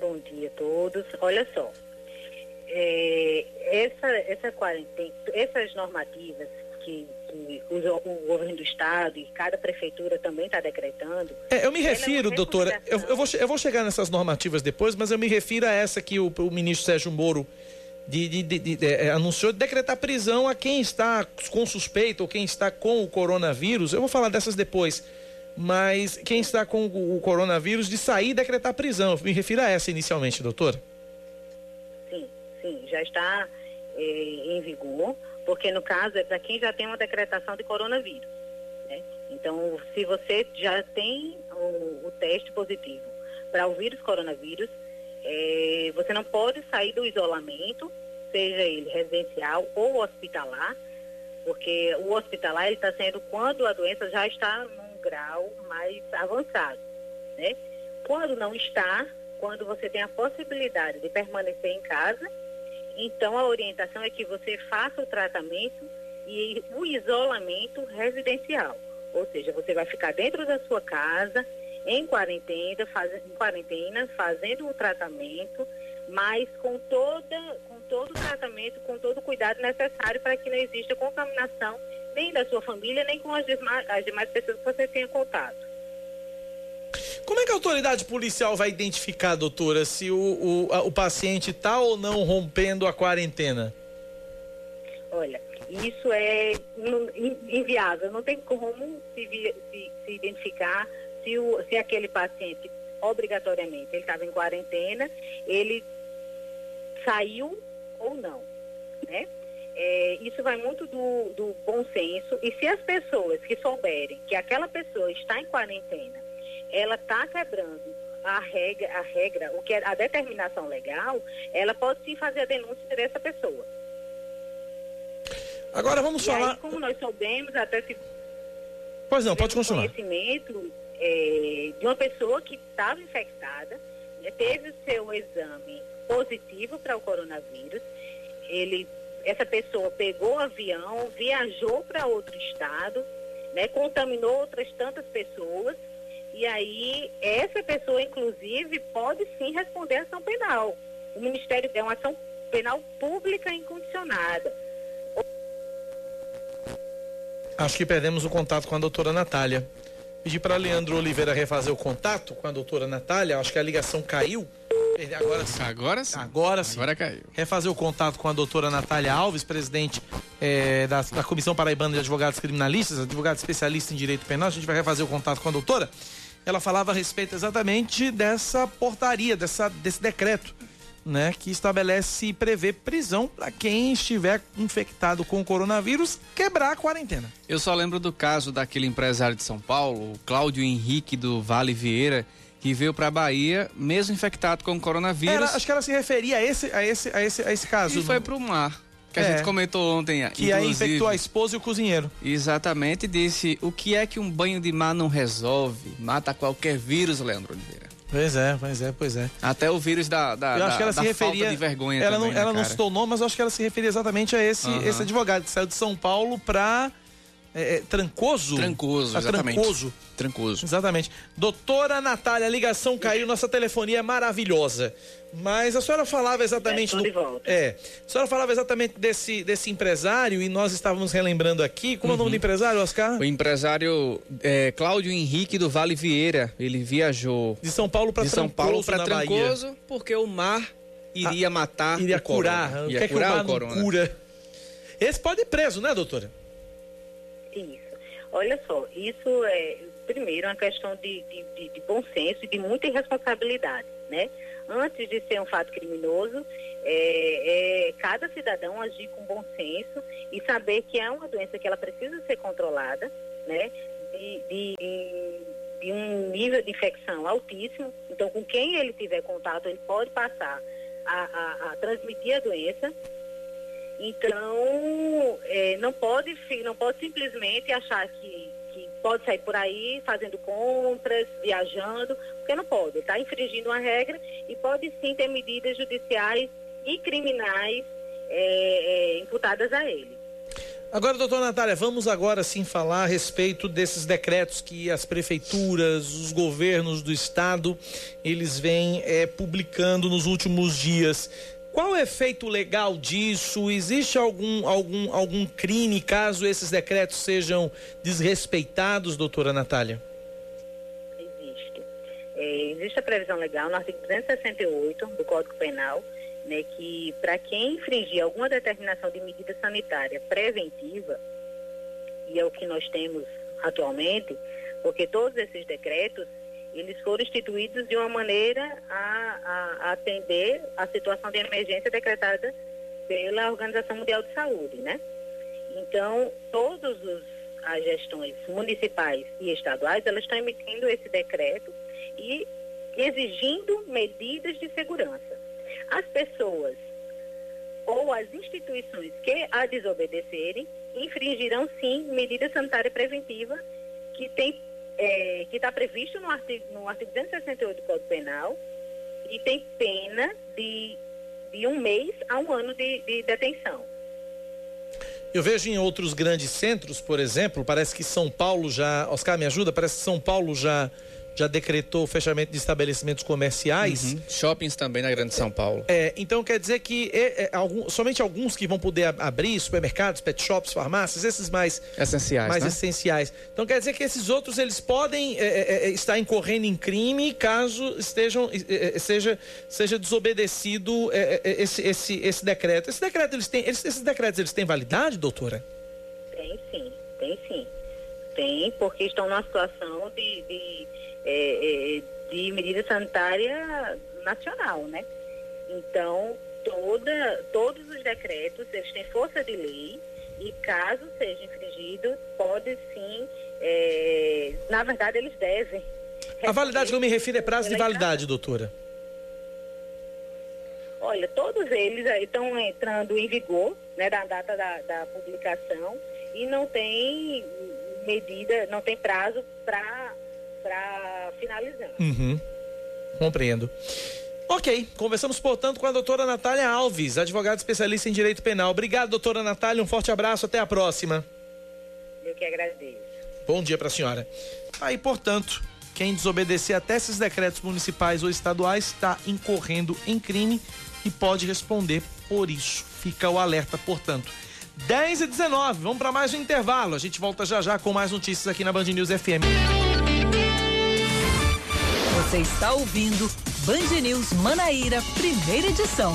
J: Bom dia a todos. Olha só, é, essa, essa quarentena, essas normativas que o, o, governo do estado e cada prefeitura também está decretando.
B: É, eu me é refiro, é doutora, eu, eu, vou, eu vou chegar nessas normativas depois, mas eu me refiro a essa que o, o ministro Sérgio Moro de, de, de, de é, anunciou de decretar prisão a quem está com suspeita ou quem está com o coronavírus. Eu vou falar dessas depois. Mas quem está com o coronavírus de sair e decretar prisão. Eu me refiro a essa inicialmente, doutora.
J: Sim, sim, já está é, em vigor porque no caso é para quem já tem uma decretação de coronavírus. Né? Então, se você já tem o, o teste positivo para o vírus coronavírus, é, você não pode sair do isolamento, seja ele residencial ou hospitalar, porque o hospitalar está sendo quando a doença já está num grau mais avançado. Né? Quando não está, quando você tem a possibilidade de permanecer em casa, então, a orientação é que você faça o tratamento e o isolamento residencial. Ou seja, você vai ficar dentro da sua casa, em quarentena, faz, em quarentena fazendo o tratamento, mas com, toda, com todo o tratamento, com todo o cuidado necessário para que não exista contaminação nem da sua família, nem com as demais, as demais pessoas que você tenha contato.
B: Como é que a autoridade policial vai identificar, doutora, se o, o, a, o paciente está ou não rompendo a quarentena?
J: Olha, isso é inviável, não tem como se, se, se identificar se, o, se aquele paciente, obrigatoriamente, ele estava em quarentena, ele saiu ou não, né? É, isso vai muito do, do bom senso e se as pessoas que souberem que aquela pessoa está em quarentena ela está quebrando a regra, a regra, o que é a determinação legal, ela pode sim fazer a denúncia dessa pessoa.
B: Agora vamos
J: e
B: falar.
J: Aí, como nós soubemos, até se.
B: Pois não, pode continuar.
J: conhecimento é, de uma pessoa que estava infectada, né, teve o seu exame positivo para o coronavírus, ele, essa pessoa pegou o avião, viajou para outro estado, né, contaminou outras tantas pessoas e aí, essa pessoa, inclusive, pode sim responder a ação penal. O Ministério é uma ação penal pública incondicionada.
B: Acho que perdemos o contato com a doutora Natália. Pedi para Leandro Oliveira refazer o contato com a doutora Natália. Acho que a ligação caiu. Agora sim.
C: Agora sim.
B: Agora sim.
C: Agora caiu.
B: Refazer o contato com a doutora Natália Alves, presidente é, da, da Comissão Paraibana de Advogados Criminalistas, advogado especialista em direito penal. A gente vai refazer o contato com a doutora ela falava a respeito exatamente dessa portaria, dessa, desse decreto, né, que estabelece e prevê prisão para quem estiver infectado com o coronavírus quebrar a quarentena.
C: Eu só lembro do caso daquele empresário de São Paulo, o Cláudio Henrique do Vale Vieira, que veio para a Bahia, mesmo infectado com o coronavírus.
B: Era, acho que ela se referia a esse, a esse, a esse, a esse caso.
C: E foi para o mar que é, a gente comentou ontem.
B: Que aí infectou a esposa e o cozinheiro.
C: Exatamente, disse o que é que um banho de mar não resolve? Mata qualquer vírus, Leandro Oliveira.
B: Pois é, pois é, pois é.
C: Até o vírus da, da,
B: eu acho
C: da,
B: que ela se referia,
C: de vergonha
B: ela
C: também,
B: não, ela
C: né,
B: não citou o nome, mas eu acho que ela se referia exatamente a esse, uhum. esse advogado que saiu de São Paulo para é, é, Trancoso?
C: Trancoso, tá exatamente.
B: Trancoso.
C: Trancoso.
B: Exatamente. Doutora Natália, a ligação caiu, nossa telefonia é maravilhosa. Mas a senhora falava exatamente
J: é,
B: do.
J: De volta.
B: É. A senhora falava exatamente desse, desse empresário e nós estávamos relembrando aqui. Como uhum. é o nome do uhum. empresário, Oscar?
C: O empresário é, Cláudio Henrique do Vale Vieira. Ele viajou
B: de São Paulo para
C: Trancoso. De São Paulo para Trancoso, Bahia. porque o mar iria ah, matar.
B: Iria curar.
C: Corona. Ia curar que o, mar o corona.
B: Cura. Esse pode ir preso, né, doutora?
J: Olha só, isso é, primeiro, uma questão de, de, de, de bom senso e de muita irresponsabilidade, né? Antes de ser um fato criminoso, é, é, cada cidadão agir com bom senso e saber que é uma doença que ela precisa ser controlada, né? De, de, de, um nível de infecção altíssimo. Então, com quem ele tiver contato, ele pode passar a, a, a transmitir a doença então, é, não, pode, não pode simplesmente achar que, que pode sair por aí fazendo compras, viajando, porque não pode. Está infringindo uma regra e pode sim ter medidas judiciais e criminais é, é, imputadas a ele.
B: Agora, doutora Natália, vamos agora sim falar a respeito desses decretos que as prefeituras, os governos do estado, eles vêm é, publicando nos últimos dias. Qual o efeito legal disso? Existe algum, algum, algum crime caso esses decretos sejam desrespeitados, doutora Natália?
J: Existe. É, existe a previsão legal no artigo 268 do Código Penal, né, que para quem infringir alguma determinação de medida sanitária preventiva, e é o que nós temos atualmente, porque todos esses decretos, eles foram instituídos de uma maneira a, a, a atender a situação de emergência decretada pela Organização Mundial de Saúde, né? Então, todas as gestões municipais e estaduais, elas estão emitindo esse decreto e exigindo medidas de segurança. As pessoas ou as instituições que a desobedecerem infringirão sim medida sanitária preventiva que tem é, que está previsto no artigo, no artigo 268 do Código Penal e tem pena de, de um mês a um ano de, de detenção.
B: Eu vejo em outros grandes centros, por exemplo, parece que São Paulo já. Oscar, me ajuda? Parece que São Paulo já já decretou o fechamento de estabelecimentos comerciais.
C: Uhum. Shoppings também na Grande São Paulo.
B: É, então quer dizer que é, é, algum, somente alguns que vão poder abrir, supermercados, pet shops, farmácias, esses mais
C: essenciais.
B: Mais
C: né?
B: essenciais. Então quer dizer que esses outros eles podem é, é, é estar incorrendo em crime caso estejam seja seja desobedecido esse, esse, esse decreto. Esse decreto eles têm, eles, esses decretos eles têm validade, doutora?
J: Tem sim, tem sim. Tem, porque estão numa situação de, de é, é, de medida sanitária nacional, né? Então, toda, todos os decretos, eles têm força de lei e caso seja infringido, pode sim, é, na verdade, eles devem.
B: A validade que eu me refiro é prazo de validade, doutora.
J: Olha, todos eles estão entrando em vigor, né, da data da, da publicação e não tem medida, não tem prazo para para finalizar.
B: Uhum. Compreendo. Ok, conversamos, portanto, com a doutora Natália Alves, advogada especialista em direito penal. Obrigado, doutora Natália, um forte abraço, até a próxima.
J: Eu que agradeço.
B: Bom dia para a senhora. Aí, portanto, quem desobedecer até esses decretos municipais ou estaduais está incorrendo em crime e pode responder por isso. Fica o alerta, portanto. 10 e 19, vamos para mais um intervalo. A gente volta já já com mais notícias aqui na Band News FM.
A: Você está ouvindo Band News Manaíra, primeira edição.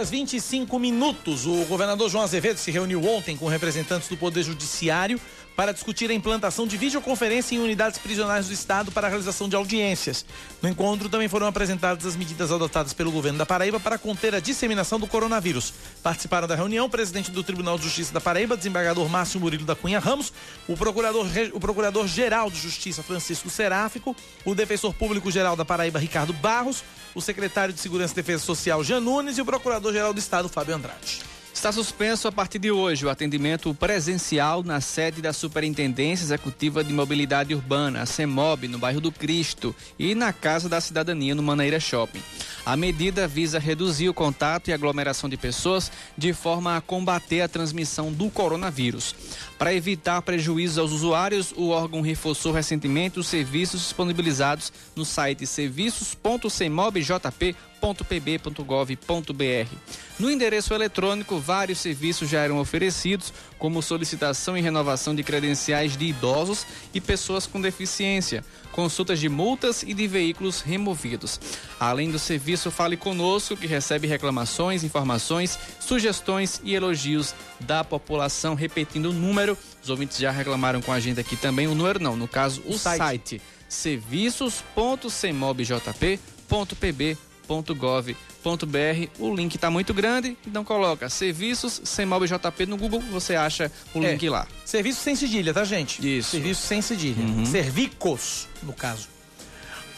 B: Horas 25 minutos. O governador João Azevedo se reuniu ontem com representantes do Poder Judiciário para discutir a implantação de videoconferência em unidades prisionais do Estado para a realização de audiências. No encontro também foram apresentadas as medidas adotadas pelo governo da Paraíba para conter a disseminação do coronavírus. Participaram da reunião o presidente do Tribunal de Justiça da Paraíba, desembargador Márcio Murilo da Cunha Ramos, o procurador o procurador-geral de Justiça Francisco Seráfico, o defensor público-geral da Paraíba Ricardo Barros, o secretário de Segurança e Defesa Social Jean Nunes e o procurador-geral do Estado Fábio Andrade.
C: Está suspenso a partir de hoje o atendimento presencial na sede da Superintendência Executiva de Mobilidade Urbana, a CEMOB, no bairro do Cristo, e na Casa da Cidadania, no Maneira Shopping. A medida visa reduzir o contato e aglomeração de pessoas de forma a combater a transmissão do coronavírus. Para evitar prejuízos aos usuários, o órgão reforçou recentemente os serviços disponibilizados no site serviços.cemobjp.com www.pb.gov.br. No endereço eletrônico, vários serviços já eram oferecidos, como solicitação e renovação de credenciais de idosos e pessoas com deficiência, consultas de multas e de veículos removidos. Além do serviço Fale Conosco, que recebe reclamações, informações, sugestões e elogios da população. Repetindo o número, os ouvintes já reclamaram com a gente aqui também. O número não, no caso, o, o site, site serviços.cemobjp.pb.gov.br www.gov.br. O link está muito grande, então coloca serviços sem JP no Google, você acha o é, link lá.
B: Serviço sem cedilha, tá, gente?
C: Isso.
B: Serviço sem cedilha. Uhum. Servicos, no caso.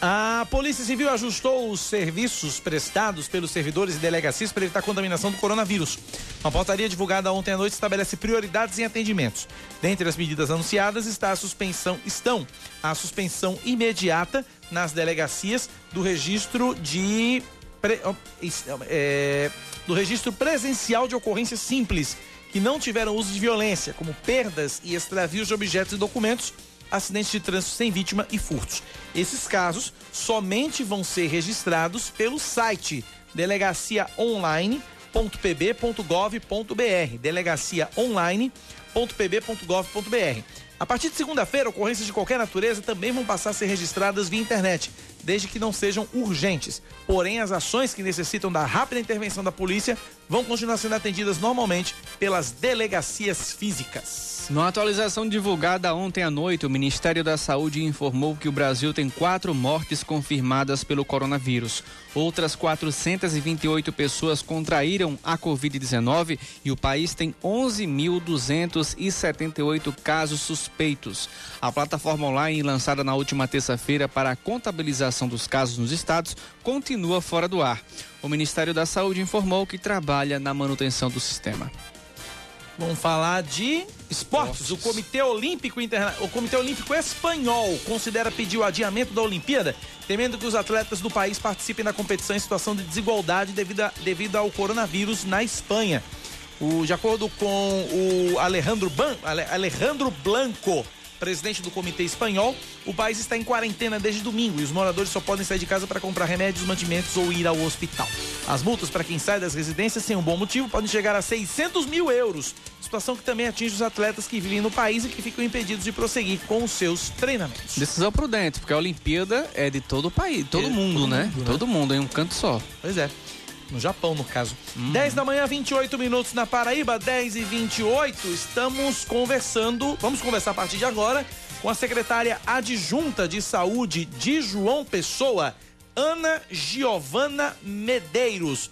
B: A Polícia Civil ajustou os serviços prestados pelos servidores e delegacias para evitar a contaminação do coronavírus. Uma portaria divulgada ontem à noite estabelece prioridades em atendimentos. Dentre as medidas anunciadas está a suspensão, estão a suspensão imediata nas delegacias do registro de pre, é, do registro presencial de ocorrências simples que não tiveram uso de violência, como perdas e extravios de objetos e documentos acidentes de trânsito sem vítima e furtos. Esses casos somente vão ser registrados pelo site delegaciaonline.pb.gov.br. Delegaciaonline.pb.gov.br. A partir de segunda-feira, ocorrências de qualquer natureza também vão passar a ser registradas via internet, desde que não sejam urgentes. Porém, as ações que necessitam da rápida intervenção da polícia vão continuar sendo atendidas normalmente pelas delegacias físicas.
C: Numa atualização divulgada ontem à noite, o Ministério da Saúde informou que o Brasil tem quatro mortes confirmadas pelo coronavírus. Outras 428 pessoas contraíram a Covid-19 e o país tem 11.278 casos suspeitos. A plataforma online lançada na última terça-feira para a contabilização dos casos nos estados continua fora do ar. O Ministério da Saúde informou que trabalha na manutenção do sistema.
B: Vamos falar de esportes. O Comitê Olímpico Interna... o Comitê Olímpico Espanhol considera pedir o adiamento da Olimpíada, temendo que os atletas do país participem da competição em situação de desigualdade devido, a... devido ao coronavírus na Espanha. O... De acordo com o Alejandro, Ban... Alejandro Blanco, presidente do comitê espanhol, o país está em quarentena desde domingo e os moradores só podem sair de casa para comprar remédios, mantimentos ou ir ao hospital. As multas para quem sai das residências sem um bom motivo podem chegar a 600 mil euros, situação que também atinge os atletas que vivem no país e que ficam impedidos de prosseguir com os seus treinamentos.
C: Decisão prudente, porque a Olimpíada é de todo o país, todo, é, mundo, todo né? mundo, né? Todo mundo em um canto só.
B: Pois é no Japão, no caso. Uhum. 10 da manhã, 28 minutos na Paraíba, 10 e 28. Estamos conversando, vamos conversar a partir de agora com a secretária adjunta de saúde de João Pessoa, Ana Giovana Medeiros.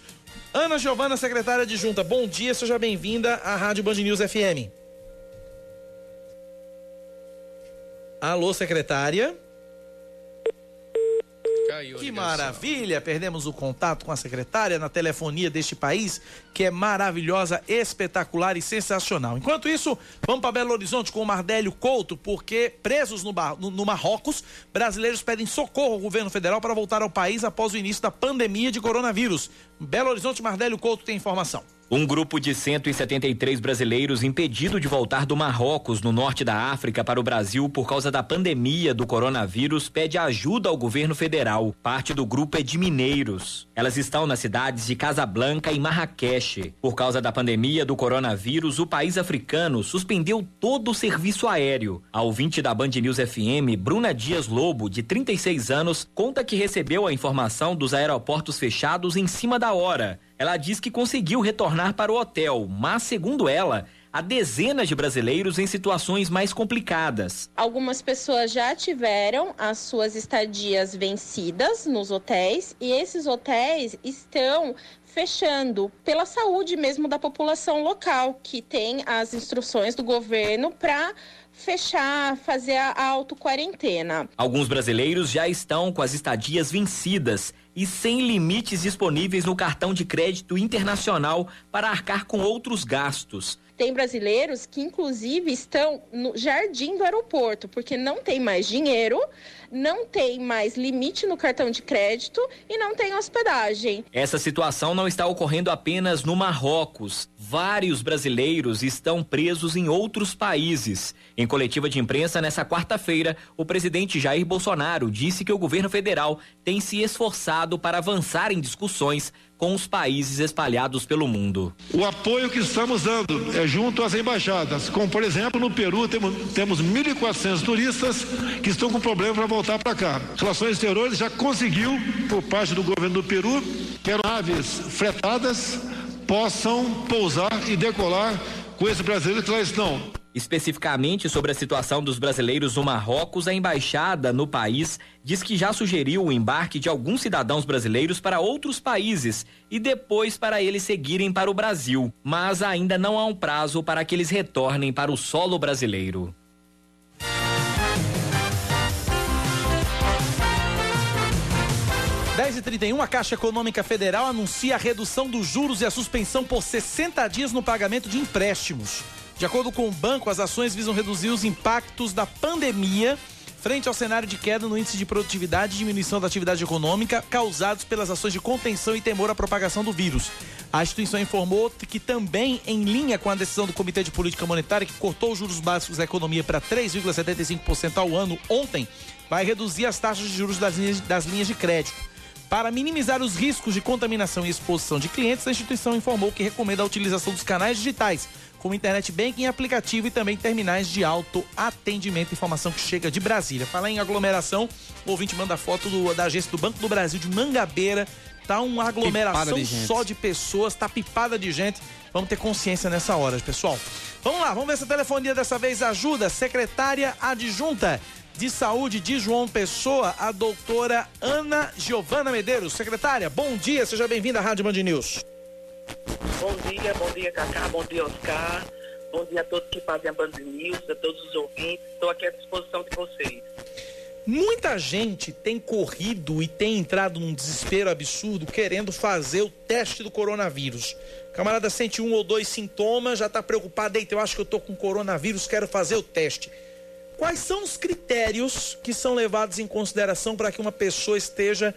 B: Ana Giovana, secretária adjunta, bom dia, seja bem-vinda à Rádio Band News FM. Alô, secretária. Caiu que maravilha! Perdemos o contato com a secretária na telefonia deste país, que é maravilhosa, espetacular e sensacional. Enquanto isso, vamos para Belo Horizonte com o Mardélio Couto, porque presos no, no, no Marrocos, brasileiros pedem socorro ao governo federal para voltar ao país após o início da pandemia de coronavírus. Belo Horizonte, Mardélio Couto tem informação.
K: Um grupo de 173 brasileiros impedido de voltar do Marrocos, no norte da África, para o Brasil por causa da pandemia do coronavírus pede ajuda ao governo federal. Parte do grupo é de mineiros. Elas estão nas cidades de Casablanca e Marrakech. Por causa da pandemia do coronavírus, o país africano suspendeu todo o serviço aéreo. A ouvinte da Band News FM, Bruna Dias Lobo, de 36 anos, conta que recebeu a informação dos aeroportos fechados em cima da hora. Ela diz que conseguiu retornar para o hotel, mas, segundo ela, há dezenas de brasileiros em situações mais complicadas.
L: Algumas pessoas já tiveram as suas estadias vencidas nos hotéis e esses hotéis estão fechando pela saúde mesmo da população local, que tem as instruções do governo para fechar, fazer a auto-quarentena.
K: Alguns brasileiros já estão com as estadias vencidas e sem limites disponíveis no cartão de crédito internacional para arcar com outros gastos.
L: Tem brasileiros que, inclusive, estão no jardim do aeroporto, porque não tem mais dinheiro, não tem mais limite no cartão de crédito e não tem hospedagem.
K: Essa situação não está ocorrendo apenas no Marrocos. Vários brasileiros estão presos em outros países. Em coletiva de imprensa nessa quarta-feira, o presidente Jair Bolsonaro disse que o governo federal tem se esforçado para avançar em discussões com os países espalhados pelo mundo.
M: O apoio que estamos dando é junto às embaixadas, como por exemplo no Peru temos, temos 1.400 turistas que estão com problema para voltar para cá. Relações Exteriores já conseguiu, por parte do governo do Peru, que aves fretadas possam pousar e decolar com esses brasileiros que lá estão.
K: Especificamente sobre a situação dos brasileiros no Marrocos, a embaixada no país diz que já sugeriu o embarque de alguns cidadãos brasileiros para outros países e depois para eles seguirem para o Brasil, mas ainda não há um prazo para que eles retornem para o solo brasileiro.
B: 10 e 31 a Caixa Econômica Federal anuncia a redução dos juros e a suspensão por 60 dias no pagamento de empréstimos. De acordo com o banco, as ações visam reduzir os impactos da pandemia frente ao cenário de queda no índice de produtividade e diminuição da atividade econômica causados pelas ações de contenção e temor à propagação do vírus. A instituição informou que também em linha com a decisão do Comitê de Política Monetária que cortou os juros básicos da economia para 3,75% ao ano ontem, vai reduzir as taxas de juros das linhas, das linhas de crédito. Para minimizar os riscos de contaminação e exposição de clientes, a instituição informou que recomenda a utilização dos canais digitais, como internet banking, aplicativo e também terminais de autoatendimento. Informação que chega de Brasília. Falar em aglomeração, o ouvinte manda foto do, da agência do Banco do Brasil de Mangabeira. Tá uma aglomeração de só de pessoas, tá pipada de gente. Vamos ter consciência nessa hora, pessoal. Vamos lá, vamos ver se a telefonia dessa vez ajuda. Secretária adjunta de Saúde de João Pessoa, a doutora Ana Giovana Medeiros. Secretária, bom dia, seja bem-vinda à Rádio Band News.
N: Bom dia, bom dia, Cacá, bom dia, Oscar. Bom dia a todos que fazem a Band News, a todos os ouvintes. Estou aqui à disposição de vocês.
B: Muita gente tem corrido e tem entrado num desespero absurdo querendo fazer o teste do coronavírus. O camarada sente um ou dois sintomas, já está preocupado, eita, eu acho que eu tô com coronavírus, quero fazer o teste. Quais são os critérios que são levados em consideração para que uma pessoa esteja,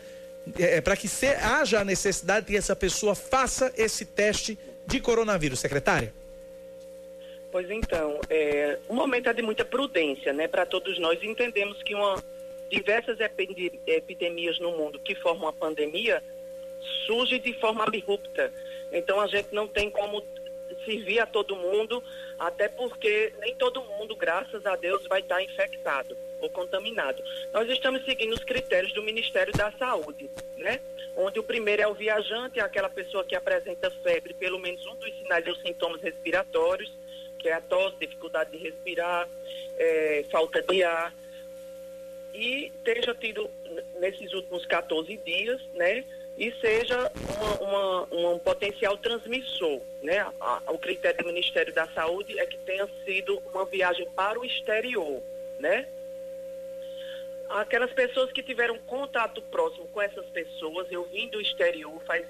B: é, para que se, haja a necessidade que essa pessoa faça esse teste de coronavírus, secretária?
N: Pois então, é, um momento é de muita prudência, né, para todos nós. Entendemos que uma, diversas epidemias no mundo que formam a pandemia surgem de forma abrupta. Então a gente não tem como servir a todo mundo, até porque nem todo mundo, graças a Deus, vai estar infectado ou contaminado. Nós estamos seguindo os critérios do Ministério da Saúde, né? Onde o primeiro é o viajante, é aquela pessoa que apresenta febre, pelo menos um dos sinais ou sintomas respiratórios, que é a tosse, dificuldade de respirar, é, falta de ar, e esteja tido nesses últimos 14 dias, né? E seja uma, uma, um potencial transmissor. Né? o critério do Ministério da Saúde é que tenha sido uma viagem para o exterior. Né? Aquelas pessoas que tiveram contato próximo com essas pessoas, eu vim do exterior faz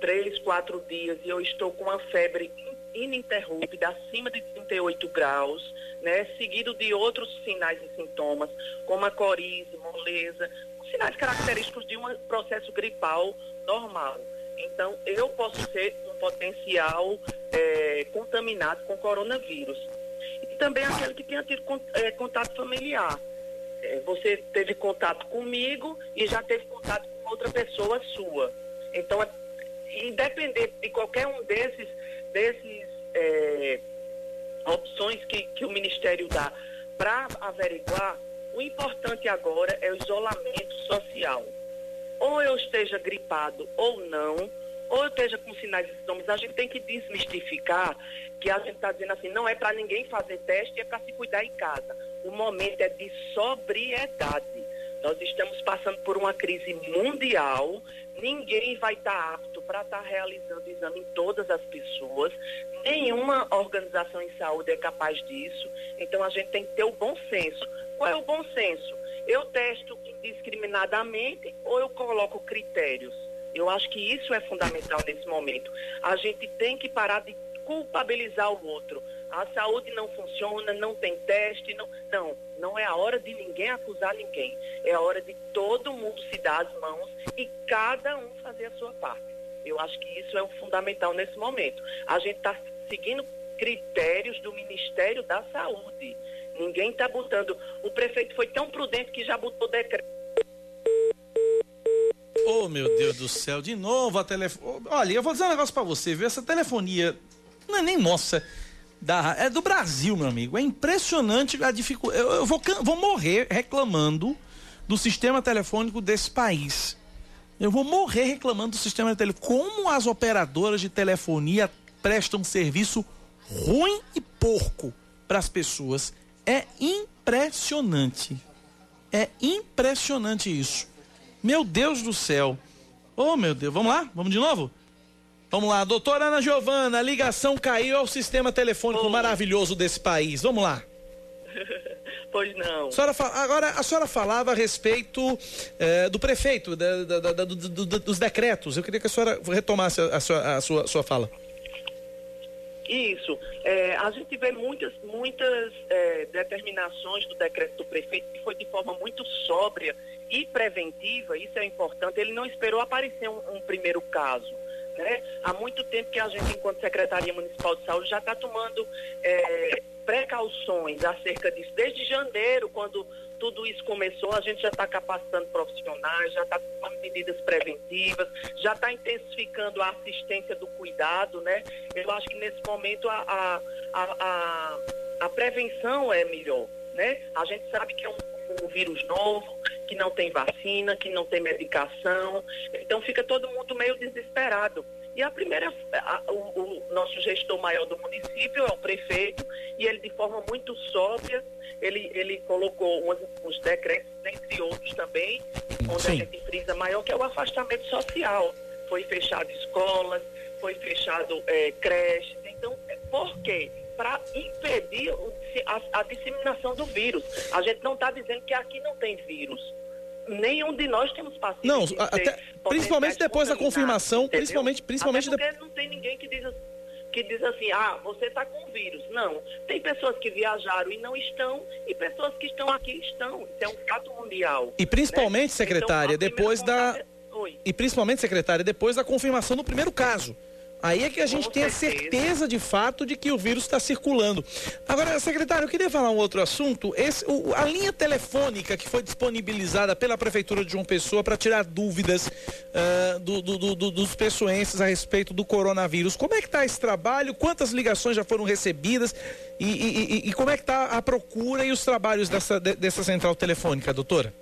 N: três, quatro dias e eu estou com uma febre ininterrupta, acima de 38 graus, né, seguido de outros sinais e sintomas, como a coriza, moleza, sinais característicos de um processo gripal normal. Então, eu posso ser um potencial é, contaminado com coronavírus. E também aquele que tenha tido é, contato familiar. É, você teve contato comigo e já teve contato com outra pessoa sua. Então, é, independente de qualquer um desses, desses é, opções que, que o Ministério dá para averiguar, o importante agora é o isolamento social. Ou eu esteja gripado ou não, ou eu esteja com sinais e sintomas, a gente tem que desmistificar que a gente está dizendo assim, não é para ninguém fazer teste, é para se cuidar em casa. O momento é de sobriedade. Nós estamos passando por uma crise mundial, ninguém vai estar tá apto para estar tá realizando exame em todas as pessoas, nenhuma organização em saúde é capaz disso, então a gente tem que ter o bom senso. Qual é o bom senso? Eu testo indiscriminadamente ou eu coloco critérios? Eu acho que isso é fundamental nesse momento. A gente tem que parar de culpabilizar o outro. A saúde não funciona, não tem teste, não, não, não é a hora de ninguém acusar ninguém. É a hora de todo mundo se dar as mãos e cada um fazer a sua parte. Eu acho que isso é o fundamental nesse momento. A gente está seguindo critérios do Ministério da Saúde. Ninguém está botando. O prefeito foi tão prudente que já botou decreto.
B: Oh, meu Deus do céu, de novo a telefone. Olha, eu vou dizer um negócio para você, viu? Essa telefonia não é nem nossa, da... é do Brasil, meu amigo. É impressionante a dificuldade. Eu, eu vou, vou morrer reclamando do sistema telefônico desse país. Eu vou morrer reclamando do sistema telefônico. Como as operadoras de telefonia prestam serviço ruim e porco para as pessoas é impressionante. É impressionante isso. Meu Deus do céu. Oh, meu Deus. Vamos lá? Vamos de novo? Vamos lá. Doutora Ana Giovana, a ligação caiu ao sistema telefônico maravilhoso desse país. Vamos lá. [laughs]
N: pois não.
B: A senhora agora, a senhora falava a respeito eh, do prefeito, da- da- da- do- do- dos decretos. Eu queria que a senhora retomasse a, a sua, a sua, sua fala.
N: Isso. É, a gente vê muitas, muitas é, determinações do decreto do prefeito que foi de forma muito sóbria e preventiva, isso é importante. Ele não esperou aparecer um, um primeiro caso. Né? Há muito tempo que a gente, enquanto Secretaria Municipal de Saúde, já está tomando é, precauções acerca disso. Desde janeiro, quando tudo isso começou, a gente já está capacitando profissionais, já está tomando medidas preventivas, já está intensificando a assistência do cuidado, né? Eu acho que nesse momento a, a, a, a, prevenção é melhor, né? A gente sabe que é um, um vírus novo, que não tem vacina, que não tem medicação, então fica todo mundo meio desesperado. E a primeira, a- o, o nosso gestor maior do município é o prefeito, e ele de forma muito sóbria, ele, ele colocou uns, uns decretos, dentre outros também, onde a gente frisa maior, que é o afastamento social. Foi fechado escolas, foi fechado eh, creches. Então, por quê? Para impedir o- a, a disseminação do vírus. A gente não está dizendo que aqui não tem vírus. Nenhum de nós temos pacientes.
B: Não,
N: de
B: até, principalmente depois da confirmação,
N: entendeu?
B: principalmente, principalmente
N: Até
B: de-
N: porque não tem ninguém que diz, que diz assim, ah, você está com vírus. Não. Tem pessoas que viajaram e não estão, e pessoas que estão aqui e estão. Isso é um fato mundial.
B: E principalmente,
N: né?
B: secretária,
N: Então,
B: depois da.
N: contato Oi.
B: E principalmente, secretária, depois da confirmação do primeiro caso. Aí é que a gente tem a certeza de fato de que o vírus está circulando. Agora, secretário, eu queria falar um outro assunto. Esse, o- a linha telefônica que foi disponibilizada pela Prefeitura de João Pessoa para tirar dúvidas ah, do- do- do- do- dos pessoenses a respeito do coronavírus. Como é que está esse trabalho? Quantas ligações já foram recebidas? E, e- e- e como é que está a procura e os trabalhos dessa, de- dessa central telefônica, doutora?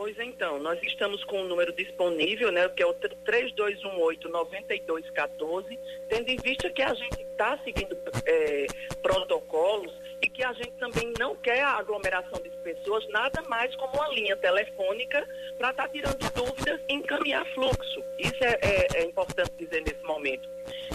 N: Pois então, nós estamos com o número disponível, né, que é o 3218-9214, tendo em vista que a gente está seguindo eh, protocolos e que a gente também não quer a aglomeração de pessoas, nada mais como uma linha telefônica para estar tirando dúvidas e encaminhar fluxo. Isso é, é- é importante dizer nesse momento.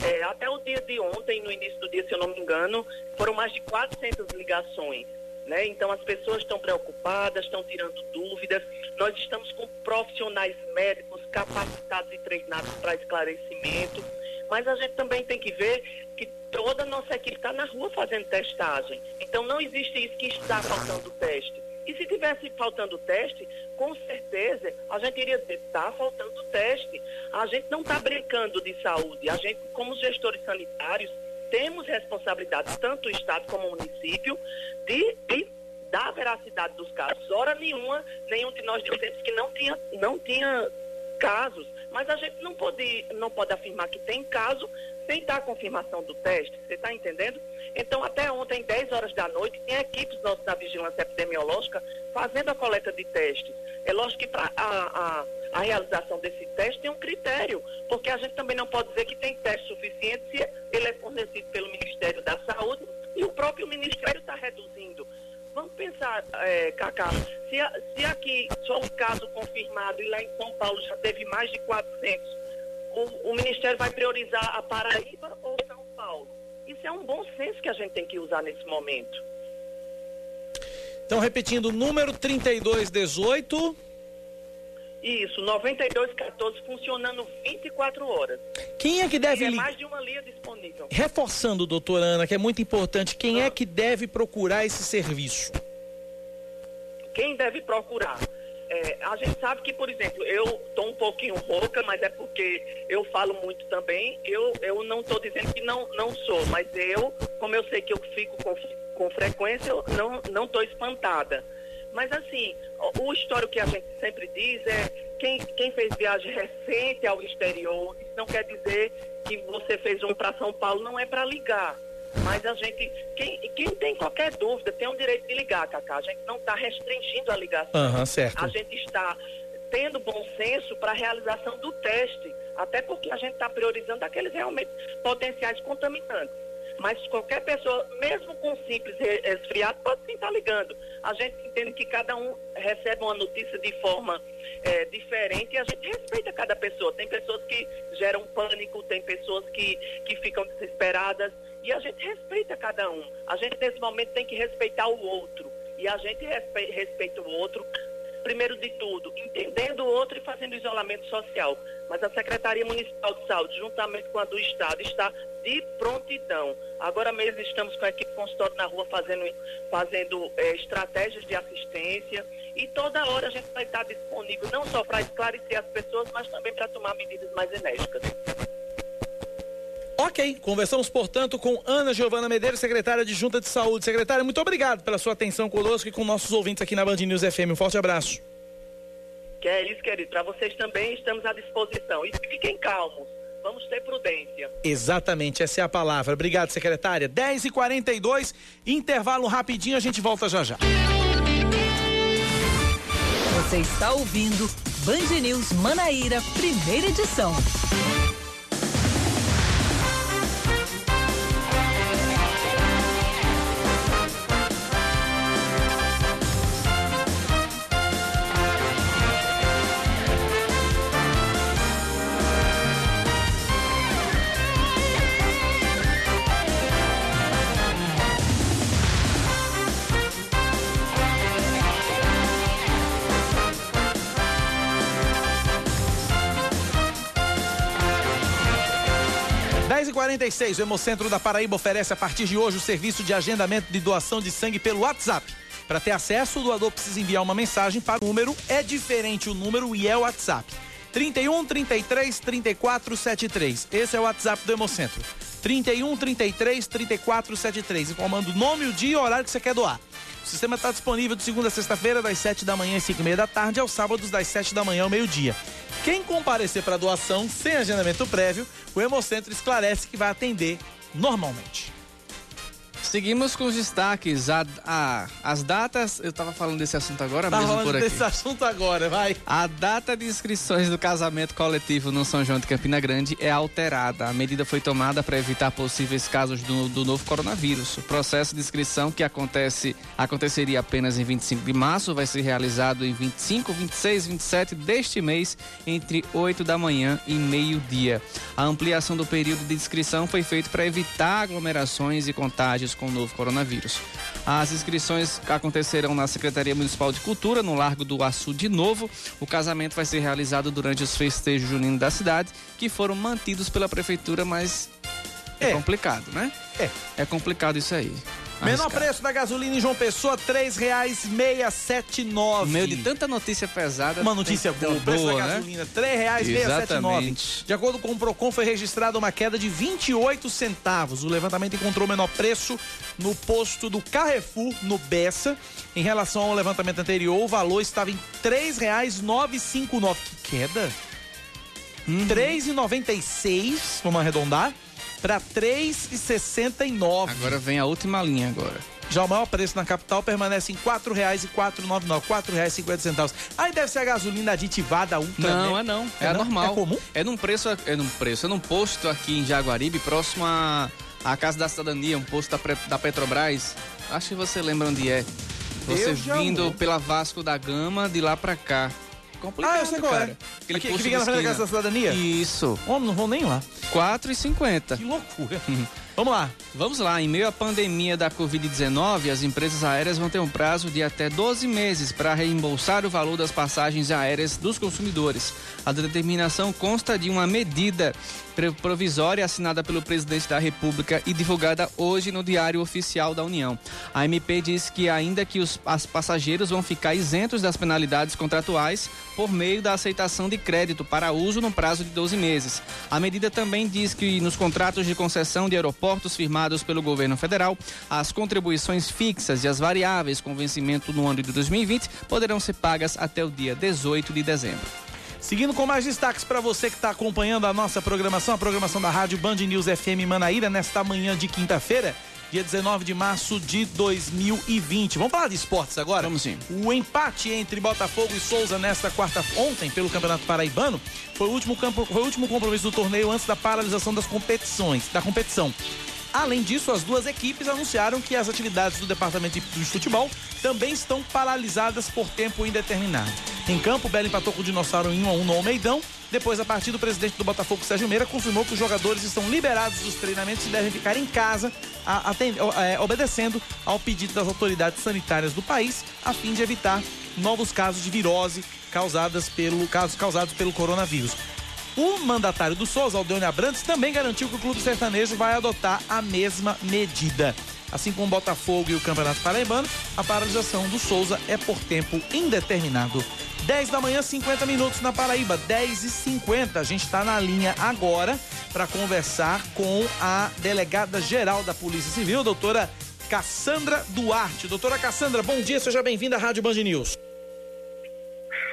N: Eh, até o dia de ontem, no início do dia, se eu não me engano, foram mais de 400 ligações. Né? Então as pessoas estão preocupadas, estão tirando dúvidas. Nós estamos com profissionais médicos capacitados e treinados para esclarecimento. Mas a gente também tem que ver que toda a nossa equipe está na rua fazendo testagem. Então não existe isso que está faltando teste. E se tivesse faltando teste, com certeza a gente iria dizer, está faltando teste. A gente não está brincando de saúde. A gente, como gestores sanitários, temos responsabilidade, tanto o Estado como o município, de, de dar a veracidade dos casos. Hora nenhuma, nenhum de nós dissemos que não tinha, não tinha casos, mas a gente não pode, não pode afirmar que tem caso sem dar a confirmação do teste. Você está entendendo? Então, até ontem, 10 horas da noite, tem equipes nossas da Vigilância Epidemiológica fazendo a coleta de testes. É lógico que para a, a, a realização desse teste tem um critério, porque a gente também não pode dizer que tem teste suficiente se ele é fornecido pelo Ministério da Saúde e o próprio Ministério está reduzindo. Vamos pensar, é, Cacá, se, a- se aqui só um caso confirmado e lá em São Paulo já teve mais de 400, o, o Ministério vai priorizar a Paraíba ou São Paulo? Isso é um bom senso que a gente tem que usar nesse momento.
B: Então, repetindo, número 3218.
N: Isso, 9214 funcionando 24 horas.
B: Quem é que deve
N: E é mais de uma linha disponível.
B: Reforçando, doutora Ana, que é muito importante, quem é que deve procurar esse serviço?
N: Quem deve procurar? É, a gente sabe que, por exemplo, eu estou um pouquinho rouca, mas é porque eu falo muito também. Eu, eu não estou dizendo que não, não sou, mas eu, como eu sei que eu fico com, com frequência, eu não não estou espantada. Mas assim, o, o histórico que a gente sempre diz é quem, quem fez viagem recente ao exterior, isso não quer dizer que você fez um para São Paulo, não é para ligar. Mas a gente, quem, quem tem qualquer dúvida, tem o direito de ligar, Cacá. A gente não está restringindo a ligação.
B: Aham, certo.
N: A gente está tendo bom senso para a realização do teste, até porque a gente está priorizando aqueles realmente potenciais contaminantes. Mas qualquer pessoa, mesmo com simples resfriado, pode sim estar ligando. A gente entende que cada um recebe uma notícia de forma é, diferente e a gente respeita cada pessoa. Tem pessoas que geram pânico, tem pessoas que, que ficam desesperadas e a gente respeita cada um. A gente, nesse momento, tem que respeitar o outro. E a gente respeita o outro primeiro de tudo, entendendo o outro e fazendo isolamento social. Mas a Secretaria Municipal de Saúde, juntamente com a do Estado, está de prontidão. Agora mesmo estamos com a equipe consultório na rua fazendo, fazendo é, estratégias de assistência e toda hora a gente vai estar disponível, não só para esclarecer as pessoas, mas também para tomar medidas mais enérgicas.
B: Ok, conversamos, portanto, com Ana Giovana Medeiros, secretária de Junta de Saúde. Secretária, muito obrigado pela sua atenção conosco e com nossos ouvintes aqui na Band News FM. Um forte abraço.
N: Que é isso, querido. Para vocês também estamos à disposição. E fiquem calmos. Vamos ter prudência.
B: Exatamente, essa é a palavra. Obrigado, secretária. 10h42, intervalo rapidinho, a gente volta já já.
A: Você está ouvindo Band News Manaíra, primeira edição.
B: 46, o Hemocentro da Paraíba oferece a partir de hoje o serviço de agendamento de doação de sangue pelo WhatsApp. Para ter acesso, o doador precisa enviar uma mensagem para o número, é diferente o número e é o WhatsApp. 31 33 34 73. Esse é o WhatsApp do Hemocentro. 31 33 34 73. Informando o nome, o dia e o horário que você quer doar. O sistema está disponível de segunda a sexta-feira, das 7 da manhã às 5 e meia da tarde, aos sábados, das 7 da manhã ao meio-dia. Quem comparecer para doação sem agendamento prévio, o Hemocentro esclarece que vai atender normalmente.
C: Seguimos com os destaques. A, a, as datas. Eu estava falando desse assunto agora
B: tá
C: mesmo por aqui.
B: desse assunto agora, vai.
C: A data de inscrições do casamento coletivo no São João de Campina Grande é alterada. A medida foi tomada para evitar possíveis casos do, do novo coronavírus. O processo de inscrição, que acontece, aconteceria apenas em 25 de março, vai ser realizado em 25, 26, 27 deste mês, entre 8 da manhã e meio-dia. A ampliação do período de inscrição foi feita para evitar aglomerações e contágios com o novo coronavírus. As inscrições acontecerão na Secretaria Municipal de Cultura, no Largo do Açu de novo. O casamento vai ser realizado durante os festejos juninos da cidade, que foram mantidos pela prefeitura, mas é, é complicado, né?
B: É.
C: É complicado isso aí.
B: Menor preço da gasolina em João Pessoa, e nove.
C: Meio de tanta notícia pesada.
B: Uma notícia boa. O preço
C: boa,
B: da
C: né?
B: gasolina, setenta e nove. De acordo com o Procon, foi registrada uma queda de 28 centavos. O levantamento encontrou o menor preço no posto do Carrefour, no Bessa. Em relação ao levantamento anterior, o valor estava em e nove. Que queda? Uhum. 3,96, vamos arredondar para 3,69.
C: Agora vem a última linha agora.
B: Já o maior preço na capital permanece em R$ 4,499, R$ 4,50. Aí deve ser a gasolina aditivada ultra.
C: Não,
B: né?
C: é não. É,
B: é
C: normal.
B: É comum?
C: É num preço, é num preço, é num posto aqui em Jaguaribe, próximo à, à Casa da Cidadania, um posto da, da Petrobras. Acho que você lembra onde é. Você vindo pela Vasco da Gama de lá pra cá
B: complicado, ah, eu sei qual
C: cara.
B: é. Aquele que, que fica na frente da Casa da Cidadania?
C: Isso.
B: Homem, não vão nem lá.
C: 4,50.
B: Que loucura. Vamos lá.
C: Vamos lá. Em meio à pandemia da Covid-19, as empresas aéreas vão ter um prazo de até 12 meses para reembolsar o valor das passagens aéreas dos consumidores. A determinação consta de uma medida provisória assinada pelo presidente da República e divulgada hoje no Diário Oficial da União. A MP diz que, ainda que os as passageiros vão ficar isentos das penalidades contratuais por meio da aceitação de crédito para uso no prazo de 12 meses. A medida também diz que nos contratos de concessão de aeroportos firmados pelo governo federal, as contribuições fixas e as variáveis com vencimento no ano de 2020 poderão ser pagas até o dia 18 de dezembro.
B: Seguindo com mais destaques para você que está acompanhando a nossa programação, a programação da Rádio Band News FM Manaíra, nesta manhã de quinta-feira, dia 19 de março de 2020. Vamos falar de esportes agora?
C: Vamos sim.
B: O empate entre Botafogo e Souza nesta quarta ontem pelo Campeonato Paraibano foi o último campo, foi o último compromisso do torneio antes da paralisação das competições, da competição. Além disso, as duas equipes anunciaram que as atividades do departamento de futebol também estão paralisadas por tempo indeterminado. Em campo, Belo empatou com o Dinossauro em 1 a 1 no Almeidão. Depois, a partida, o presidente do Botafogo, Sérgio Meira, confirmou que os jogadores estão liberados dos treinamentos e devem ficar em casa, é, obedecendo ao pedido das autoridades sanitárias do país, a fim de evitar novos casos de virose causadas pelo, causados pelo coronavírus. O mandatário do Souza, Aldeone Abrantes, também garantiu que o clube sertanejo vai adotar a mesma medida. Assim como o Botafogo e o Campeonato Paraibano, a paralisação do Souza é por tempo indeterminado. 10 da manhã, 50 minutos na Paraíba, 10 e 50. A gente está na linha agora para conversar com a delegada geral da Polícia Civil, doutora Cassandra Duarte. Doutora Cassandra, bom dia, seja bem-vinda à Rádio Band News.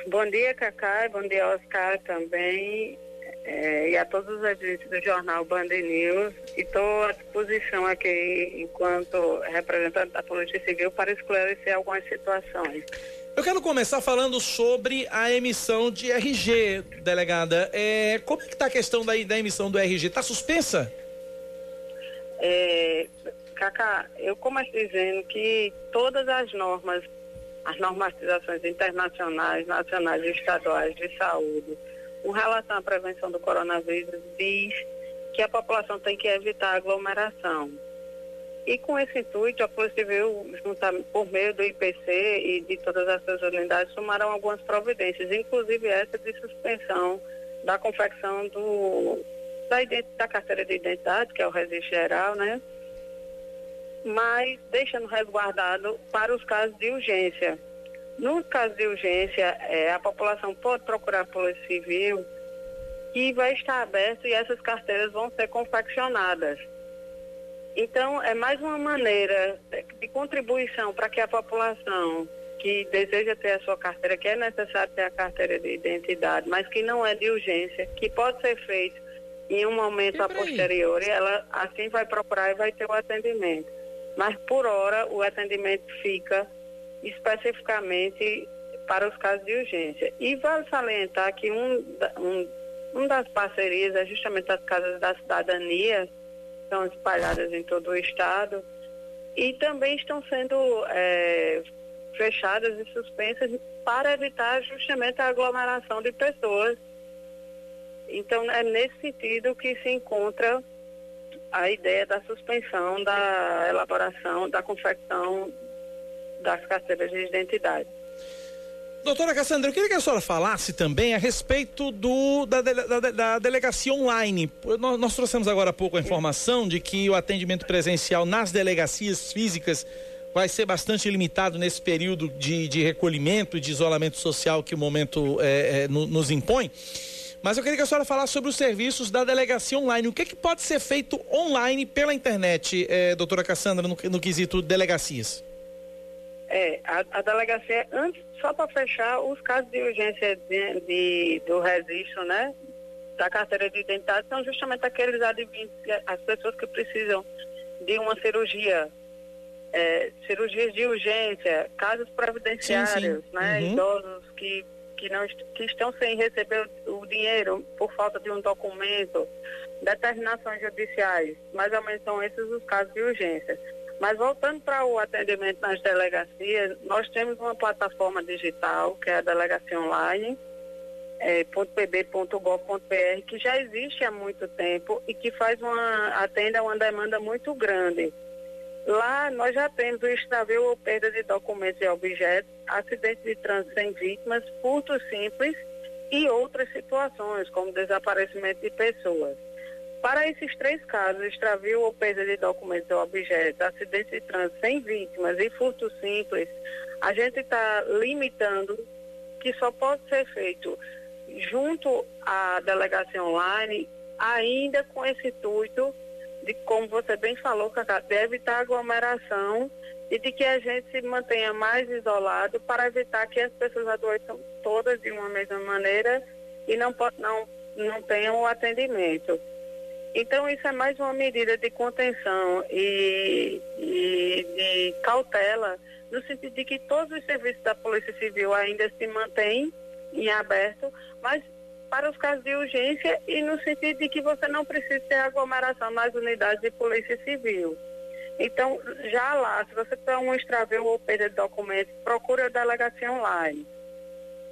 O: Bom dia, Cacá, bom dia, Oscar também é, e a todos os agentes do jornal Band News. E estou à disposição aqui, enquanto representante da Polícia Civil, para esclarecer algumas situações.
B: Eu quero começar falando sobre a emissão de RG, delegada. É, como é que está a questão da, da emissão do RG? Está suspensa?
O: É, Cacá, eu começo dizendo que todas as normas, as normatizações internacionais, nacionais e estaduais de saúde, com relação à prevenção do coronavírus, diz que a população tem que evitar aglomeração. E com esse intuito, a Polícia Civil, por meio do IPC e de todas as suas unidades, tomaram algumas providências, inclusive essa de suspensão da confecção do, da, da carteira de identidade, que é o registro geral, né? Mas deixando resguardado para os casos de urgência. No caso de urgência, é, a população pode procurar a Polícia Civil e vai estar aberto e essas carteiras vão ser confeccionadas. Então, é mais uma maneira de contribuição para que a população que deseja ter a sua carteira, que é necessário ter a carteira de identidade, mas que não é de urgência, que pode ser feito em um momento a posteriori, ela assim vai procurar e vai ter o atendimento. Mas por hora o atendimento fica especificamente para os casos de urgência. E vale salientar que um, um, um das parcerias é justamente as casas da cidadania, estão espalhadas em todo o estado, e também estão sendo é, fechadas e suspensas para evitar justamente a aglomeração de pessoas. Então, é nesse sentido que se encontra a ideia da suspensão da elaboração, da confecção das carteiras de identidade.
B: Doutora Cassandra, eu queria que a senhora falasse também a respeito do, da, da, da delegacia online. Nós, nós, trouxemos agora há pouco a informação de que o atendimento presencial nas delegacias físicas vai ser bastante limitado nesse período de, de recolhimento e de isolamento social que o momento é, é, no, nos impõe. Mas eu queria que a senhora falasse sobre os serviços da delegacia online. O que, é que pode ser feito online pela internet, é, doutora Cassandra, no, no quesito delegacias?
O: É, a, a delegacia, antes, só para fechar, os casos de urgência de, de, do registro, né, da carteira de identidade, são justamente aqueles advindos, as pessoas que precisam de uma cirurgia, é, cirurgias de urgência, casos previdenciários, sim, sim. né, uhum. idosos que, que, não, que estão sem receber o, o dinheiro por falta de um documento, determinações judiciais, mais ou menos são esses os casos de urgência. Mas voltando para o atendimento nas delegacias, nós temos uma plataforma digital, que é a delegacia online, é, .pb.gov.br, que já existe há muito tempo e que faz uma, atende a uma demanda muito grande. Lá nós já temos o extravio ou perda de documentos e objetos, acidentes de trânsito sem vítimas, furtos simples e outras situações, como desaparecimento de pessoas. Para esses três casos, extravio ou perda de documentos ou objetos, acidente de trânsito sem vítimas e furto simples, a gente está limitando que só pode ser feito junto à delegacia online, ainda com esse intuito de, como você bem falou, Cacá, de evitar aglomeração e de que a gente se mantenha mais isolado para evitar que as pessoas adoeçam todas de uma mesma maneira e não, não, não tenham o atendimento. Então, isso é mais uma medida de contenção e, e, de cautela, no sentido de que todos os serviços da Polícia Civil ainda se mantêm em aberto, mas para os casos de urgência e no sentido de que você não precisa ter aglomeração nas unidades de polícia civil. Então, já lá, se você tem um extravio ou perda de documento, procure a delegacia online.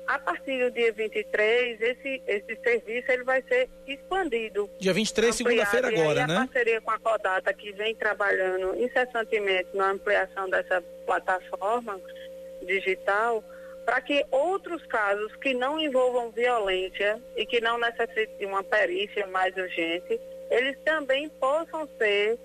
O: A partir do dia 23, esse, esse serviço ele vai ser expandido.
B: Dia 23, segunda-feira agora, né?
O: A parceria com a Codata, que vem trabalhando incessantemente na ampliação dessa plataforma digital, para que outros casos que não envolvam violência e que não necessitem de uma perícia mais urgente, eles também possam ser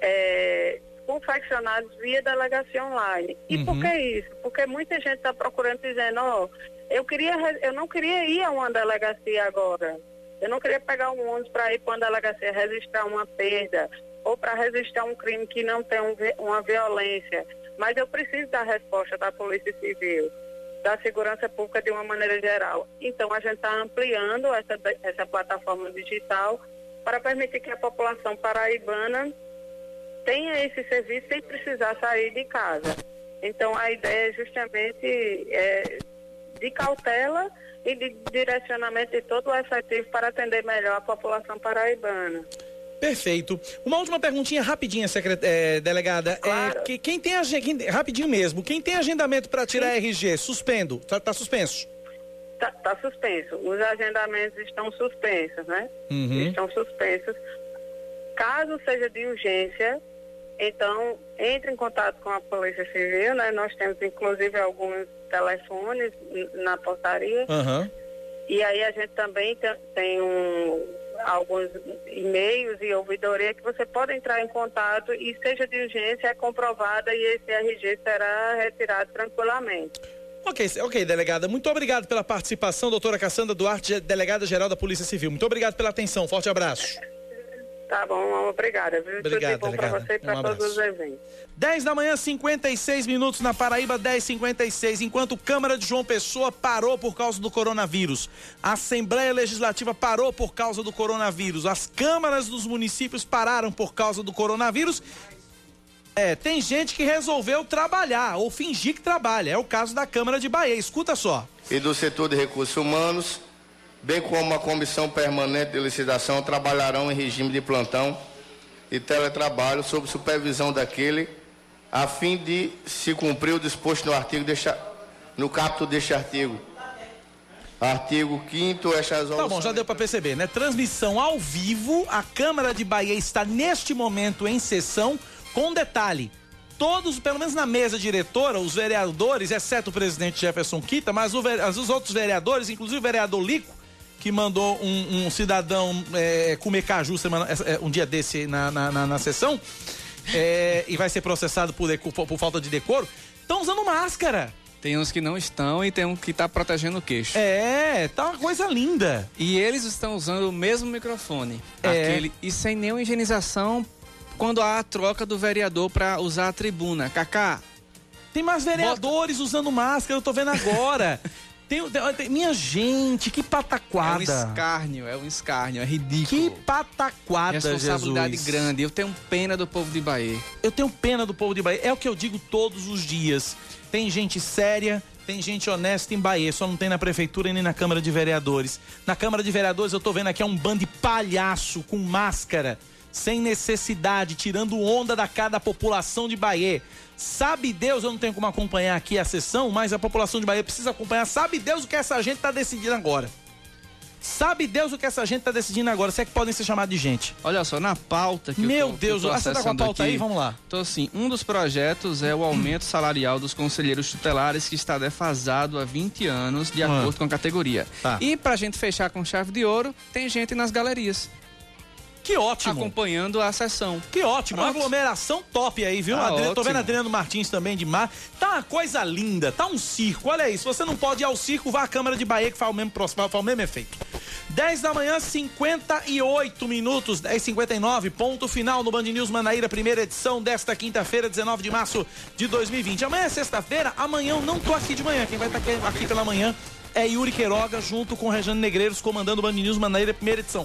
O: é, confeccionados via delegacia online. E por que isso? Porque muita gente está procurando dizendo, ó, eu queria, eu não queria ir a uma delegacia agora. Eu não queria pegar um ônibus para ir para uma delegacia registrar uma perda ou para registrar um crime que não tem um uma violência. Mas eu preciso da resposta da Polícia Civil, da segurança pública de uma maneira geral. Então a gente está ampliando essa, essa plataforma digital para permitir que a população paraibana tenha esse serviço sem precisar sair de casa. Então a ideia é justamente é, de cautela e de direcionamento de todo o efetivo para atender melhor a população paraibana.
B: Perfeito. Uma última perguntinha rapidinha, secret... eh, delegada. É, que, quem tem quem- rapidinho mesmo, quem tem agendamento para tirar RG, suspendo, tá, tá suspenso.
O: Está tá suspenso. Os agendamentos estão suspensos, né?
B: Uhum.
O: Estão suspensos. Caso seja de urgência, então entre em contato com a Polícia Civil, né? Nós temos inclusive alguns telefones na portaria.
B: Aham.
O: E aí a gente também tem, um, alguns e-mails e ouvidoria que você pode entrar em contato e seja de urgência é comprovada e esse RG será retirado tranquilamente.
B: Ok, ok, delegada. Muito obrigado pela participação, doutora Cassandra Duarte, delegada geral da Polícia Civil. Muito obrigado pela atenção. Forte abraço.
O: Tá bom, obrigada. viu? Tudo
B: Obrigado,
O: bom para você e para
B: Um
O: todos os eventos.
B: 10 da manhã, 56 minutos na Paraíba, 10h56. Enquanto Câmara de João Pessoa parou por causa do coronavírus, a Assembleia Legislativa parou por causa do coronavírus, as câmaras dos municípios pararam por causa do coronavírus. É, tem gente que resolveu trabalhar ou fingir que trabalha. É o caso da Câmara de Bahia. Escuta só.
P: e do setor de recursos humanos, bem como a comissão permanente de licitação, trabalharão em regime de plantão e teletrabalho sob supervisão daquele, a fim de se cumprir o disposto no artigo deste, no capítulo deste artigo. Artigo 5 esta resolução.
B: Tá bom, já deu pra perceber, né? Transmissão ao vivo. A Câmara de Bahia está neste momento em sessão. Com detalhe: todos, pelo menos na mesa diretora, os vereadores, exceto o presidente Jefferson Quita, mas o ve- os outros vereadores, inclusive o vereador Lico, que mandou um, um cidadão é, comer caju semana, é, um dia desse na, na, na- na sessão, é, e vai ser processado por, deco- por- por falta de decoro, estão usando máscara.
C: Tem uns que não estão e tem um que tá protegendo o queixo.
B: É, tá uma coisa linda.
C: E eles estão usando o mesmo microfone.
B: É.
C: Aquele, e sem nenhuma higienização quando há a troca do vereador para usar a tribuna. Kaká.
B: Tem mais vereadores usando máscara, eu tô vendo agora. [laughs] Tem, tem- tem- minha gente, que
C: É um
B: pataquada.
C: escárnio, é um escárnio, é ridículo.
B: Que pataquada,
C: Responsabilidade
B: Jesus.
C: grande. Eu tenho pena do povo de Bahia.
B: Eu tenho pena do povo de Bahia. É o que eu digo todos os dias. Tem gente séria, tem gente honesta em Bahia, só não tem na prefeitura e nem na Câmara de Vereadores. Na Câmara de Vereadores eu tô vendo aqui é um bando de palhaço com máscara, sem necessidade, tirando onda da cara da população de Bahia. Sabe Deus, eu não tenho como acompanhar aqui a sessão, mas a população de Bahia precisa acompanhar. Sabe Deus o que essa gente tá decidindo agora. Sabe Deus o que essa gente tá decidindo agora. Se é que podem ser chamados de gente.
C: Olha só, na pauta que
B: Meu
C: eu tô, que eu
B: Deus,
C: tô
B: você tá com a pauta
C: aqui,
B: aí? Vamos lá.
C: Então, assim, um dos projetos é o aumento salarial dos conselheiros tutelares que está defasado há 20 anos, de
B: Ah.
C: acordo com a categoria.
B: Tá.
C: E pra gente fechar com chave de ouro, tem gente nas galerias.
B: Que ótimo.
C: Acompanhando a sessão.
B: Que ótimo, uma
C: Pronto.
B: aglomeração top aí, viu?
C: Tá
B: Adri- Tô vendo Adriano Martins também de mar. Tá uma coisa linda, tá um circo. Olha se você não pode ir ao circo, vá à Câmara de Bahia que faz o mesmo, faz o mesmo efeito. 10 da manhã, 58 minutos, 10h59, ponto final no Band News Manaíra, primeira edição desta quinta-feira, 19 de março de 2020. Amanhã é sexta-feira, amanhã eu não tô aqui de manhã. Quem vai estar aqui, aqui pela manhã é Yuri Queiroga, junto com Rejane Negreiros, comandando o Band News Manaíra, primeira edição.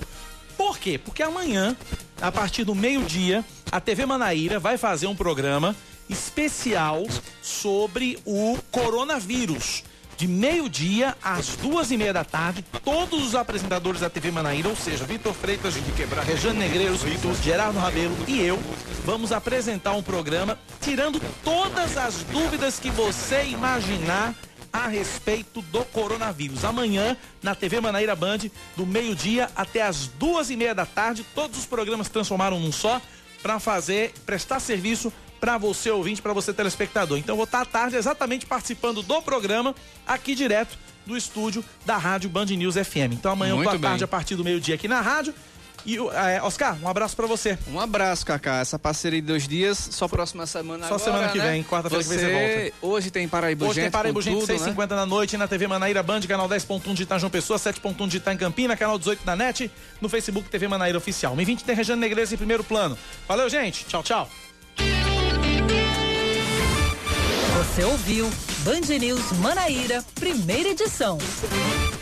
B: Por quê? Porque amanhã, a partir do meio-dia, a TV Manaíra vai fazer um programa especial sobre o coronavírus. de meio-dia às duas e meia da tarde, todos os apresentadores da TV Manaíra, ou seja, Vitor Freitas, Rejane Negreiros, Gerardo Rabelo e eu, vamos apresentar um programa tirando todas as dúvidas que você imaginar a respeito do coronavírus. Amanhã, na TV Manaíra Band, do meio-dia até as duas e meia da tarde, todos os programas transformaram num só para fazer, prestar serviço para você ouvinte, para você telespectador. Então vou estar à tarde exatamente participando do programa aqui direto do estúdio da Rádio Band News FM. Então amanhã eu tô à tarde a partir do meio-dia aqui na rádio. E, é, Oscar, um abraço para você.
C: Um abraço, Cacá. Essa parceria de dois dias, só próxima semana
B: Só
C: agora,
B: semana que
C: né?
B: vem, quarta-feira que vem você volta.
C: Hoje tem Paraíba
B: Hoje tem Paraíba
C: tudo,
B: 6h50 da noite, na TV Manaíra Band, canal 10.1 de Itajoão Pessoa, 7.1 de Ita em Campina, canal 18 da NET, no Facebook TV Manaíra Oficial. 20 tem Rejane Negreiros em primeiro plano. Valeu, gente. Tchau, tchau.
A: Você ouviu Band News Manaíra, primeira edição.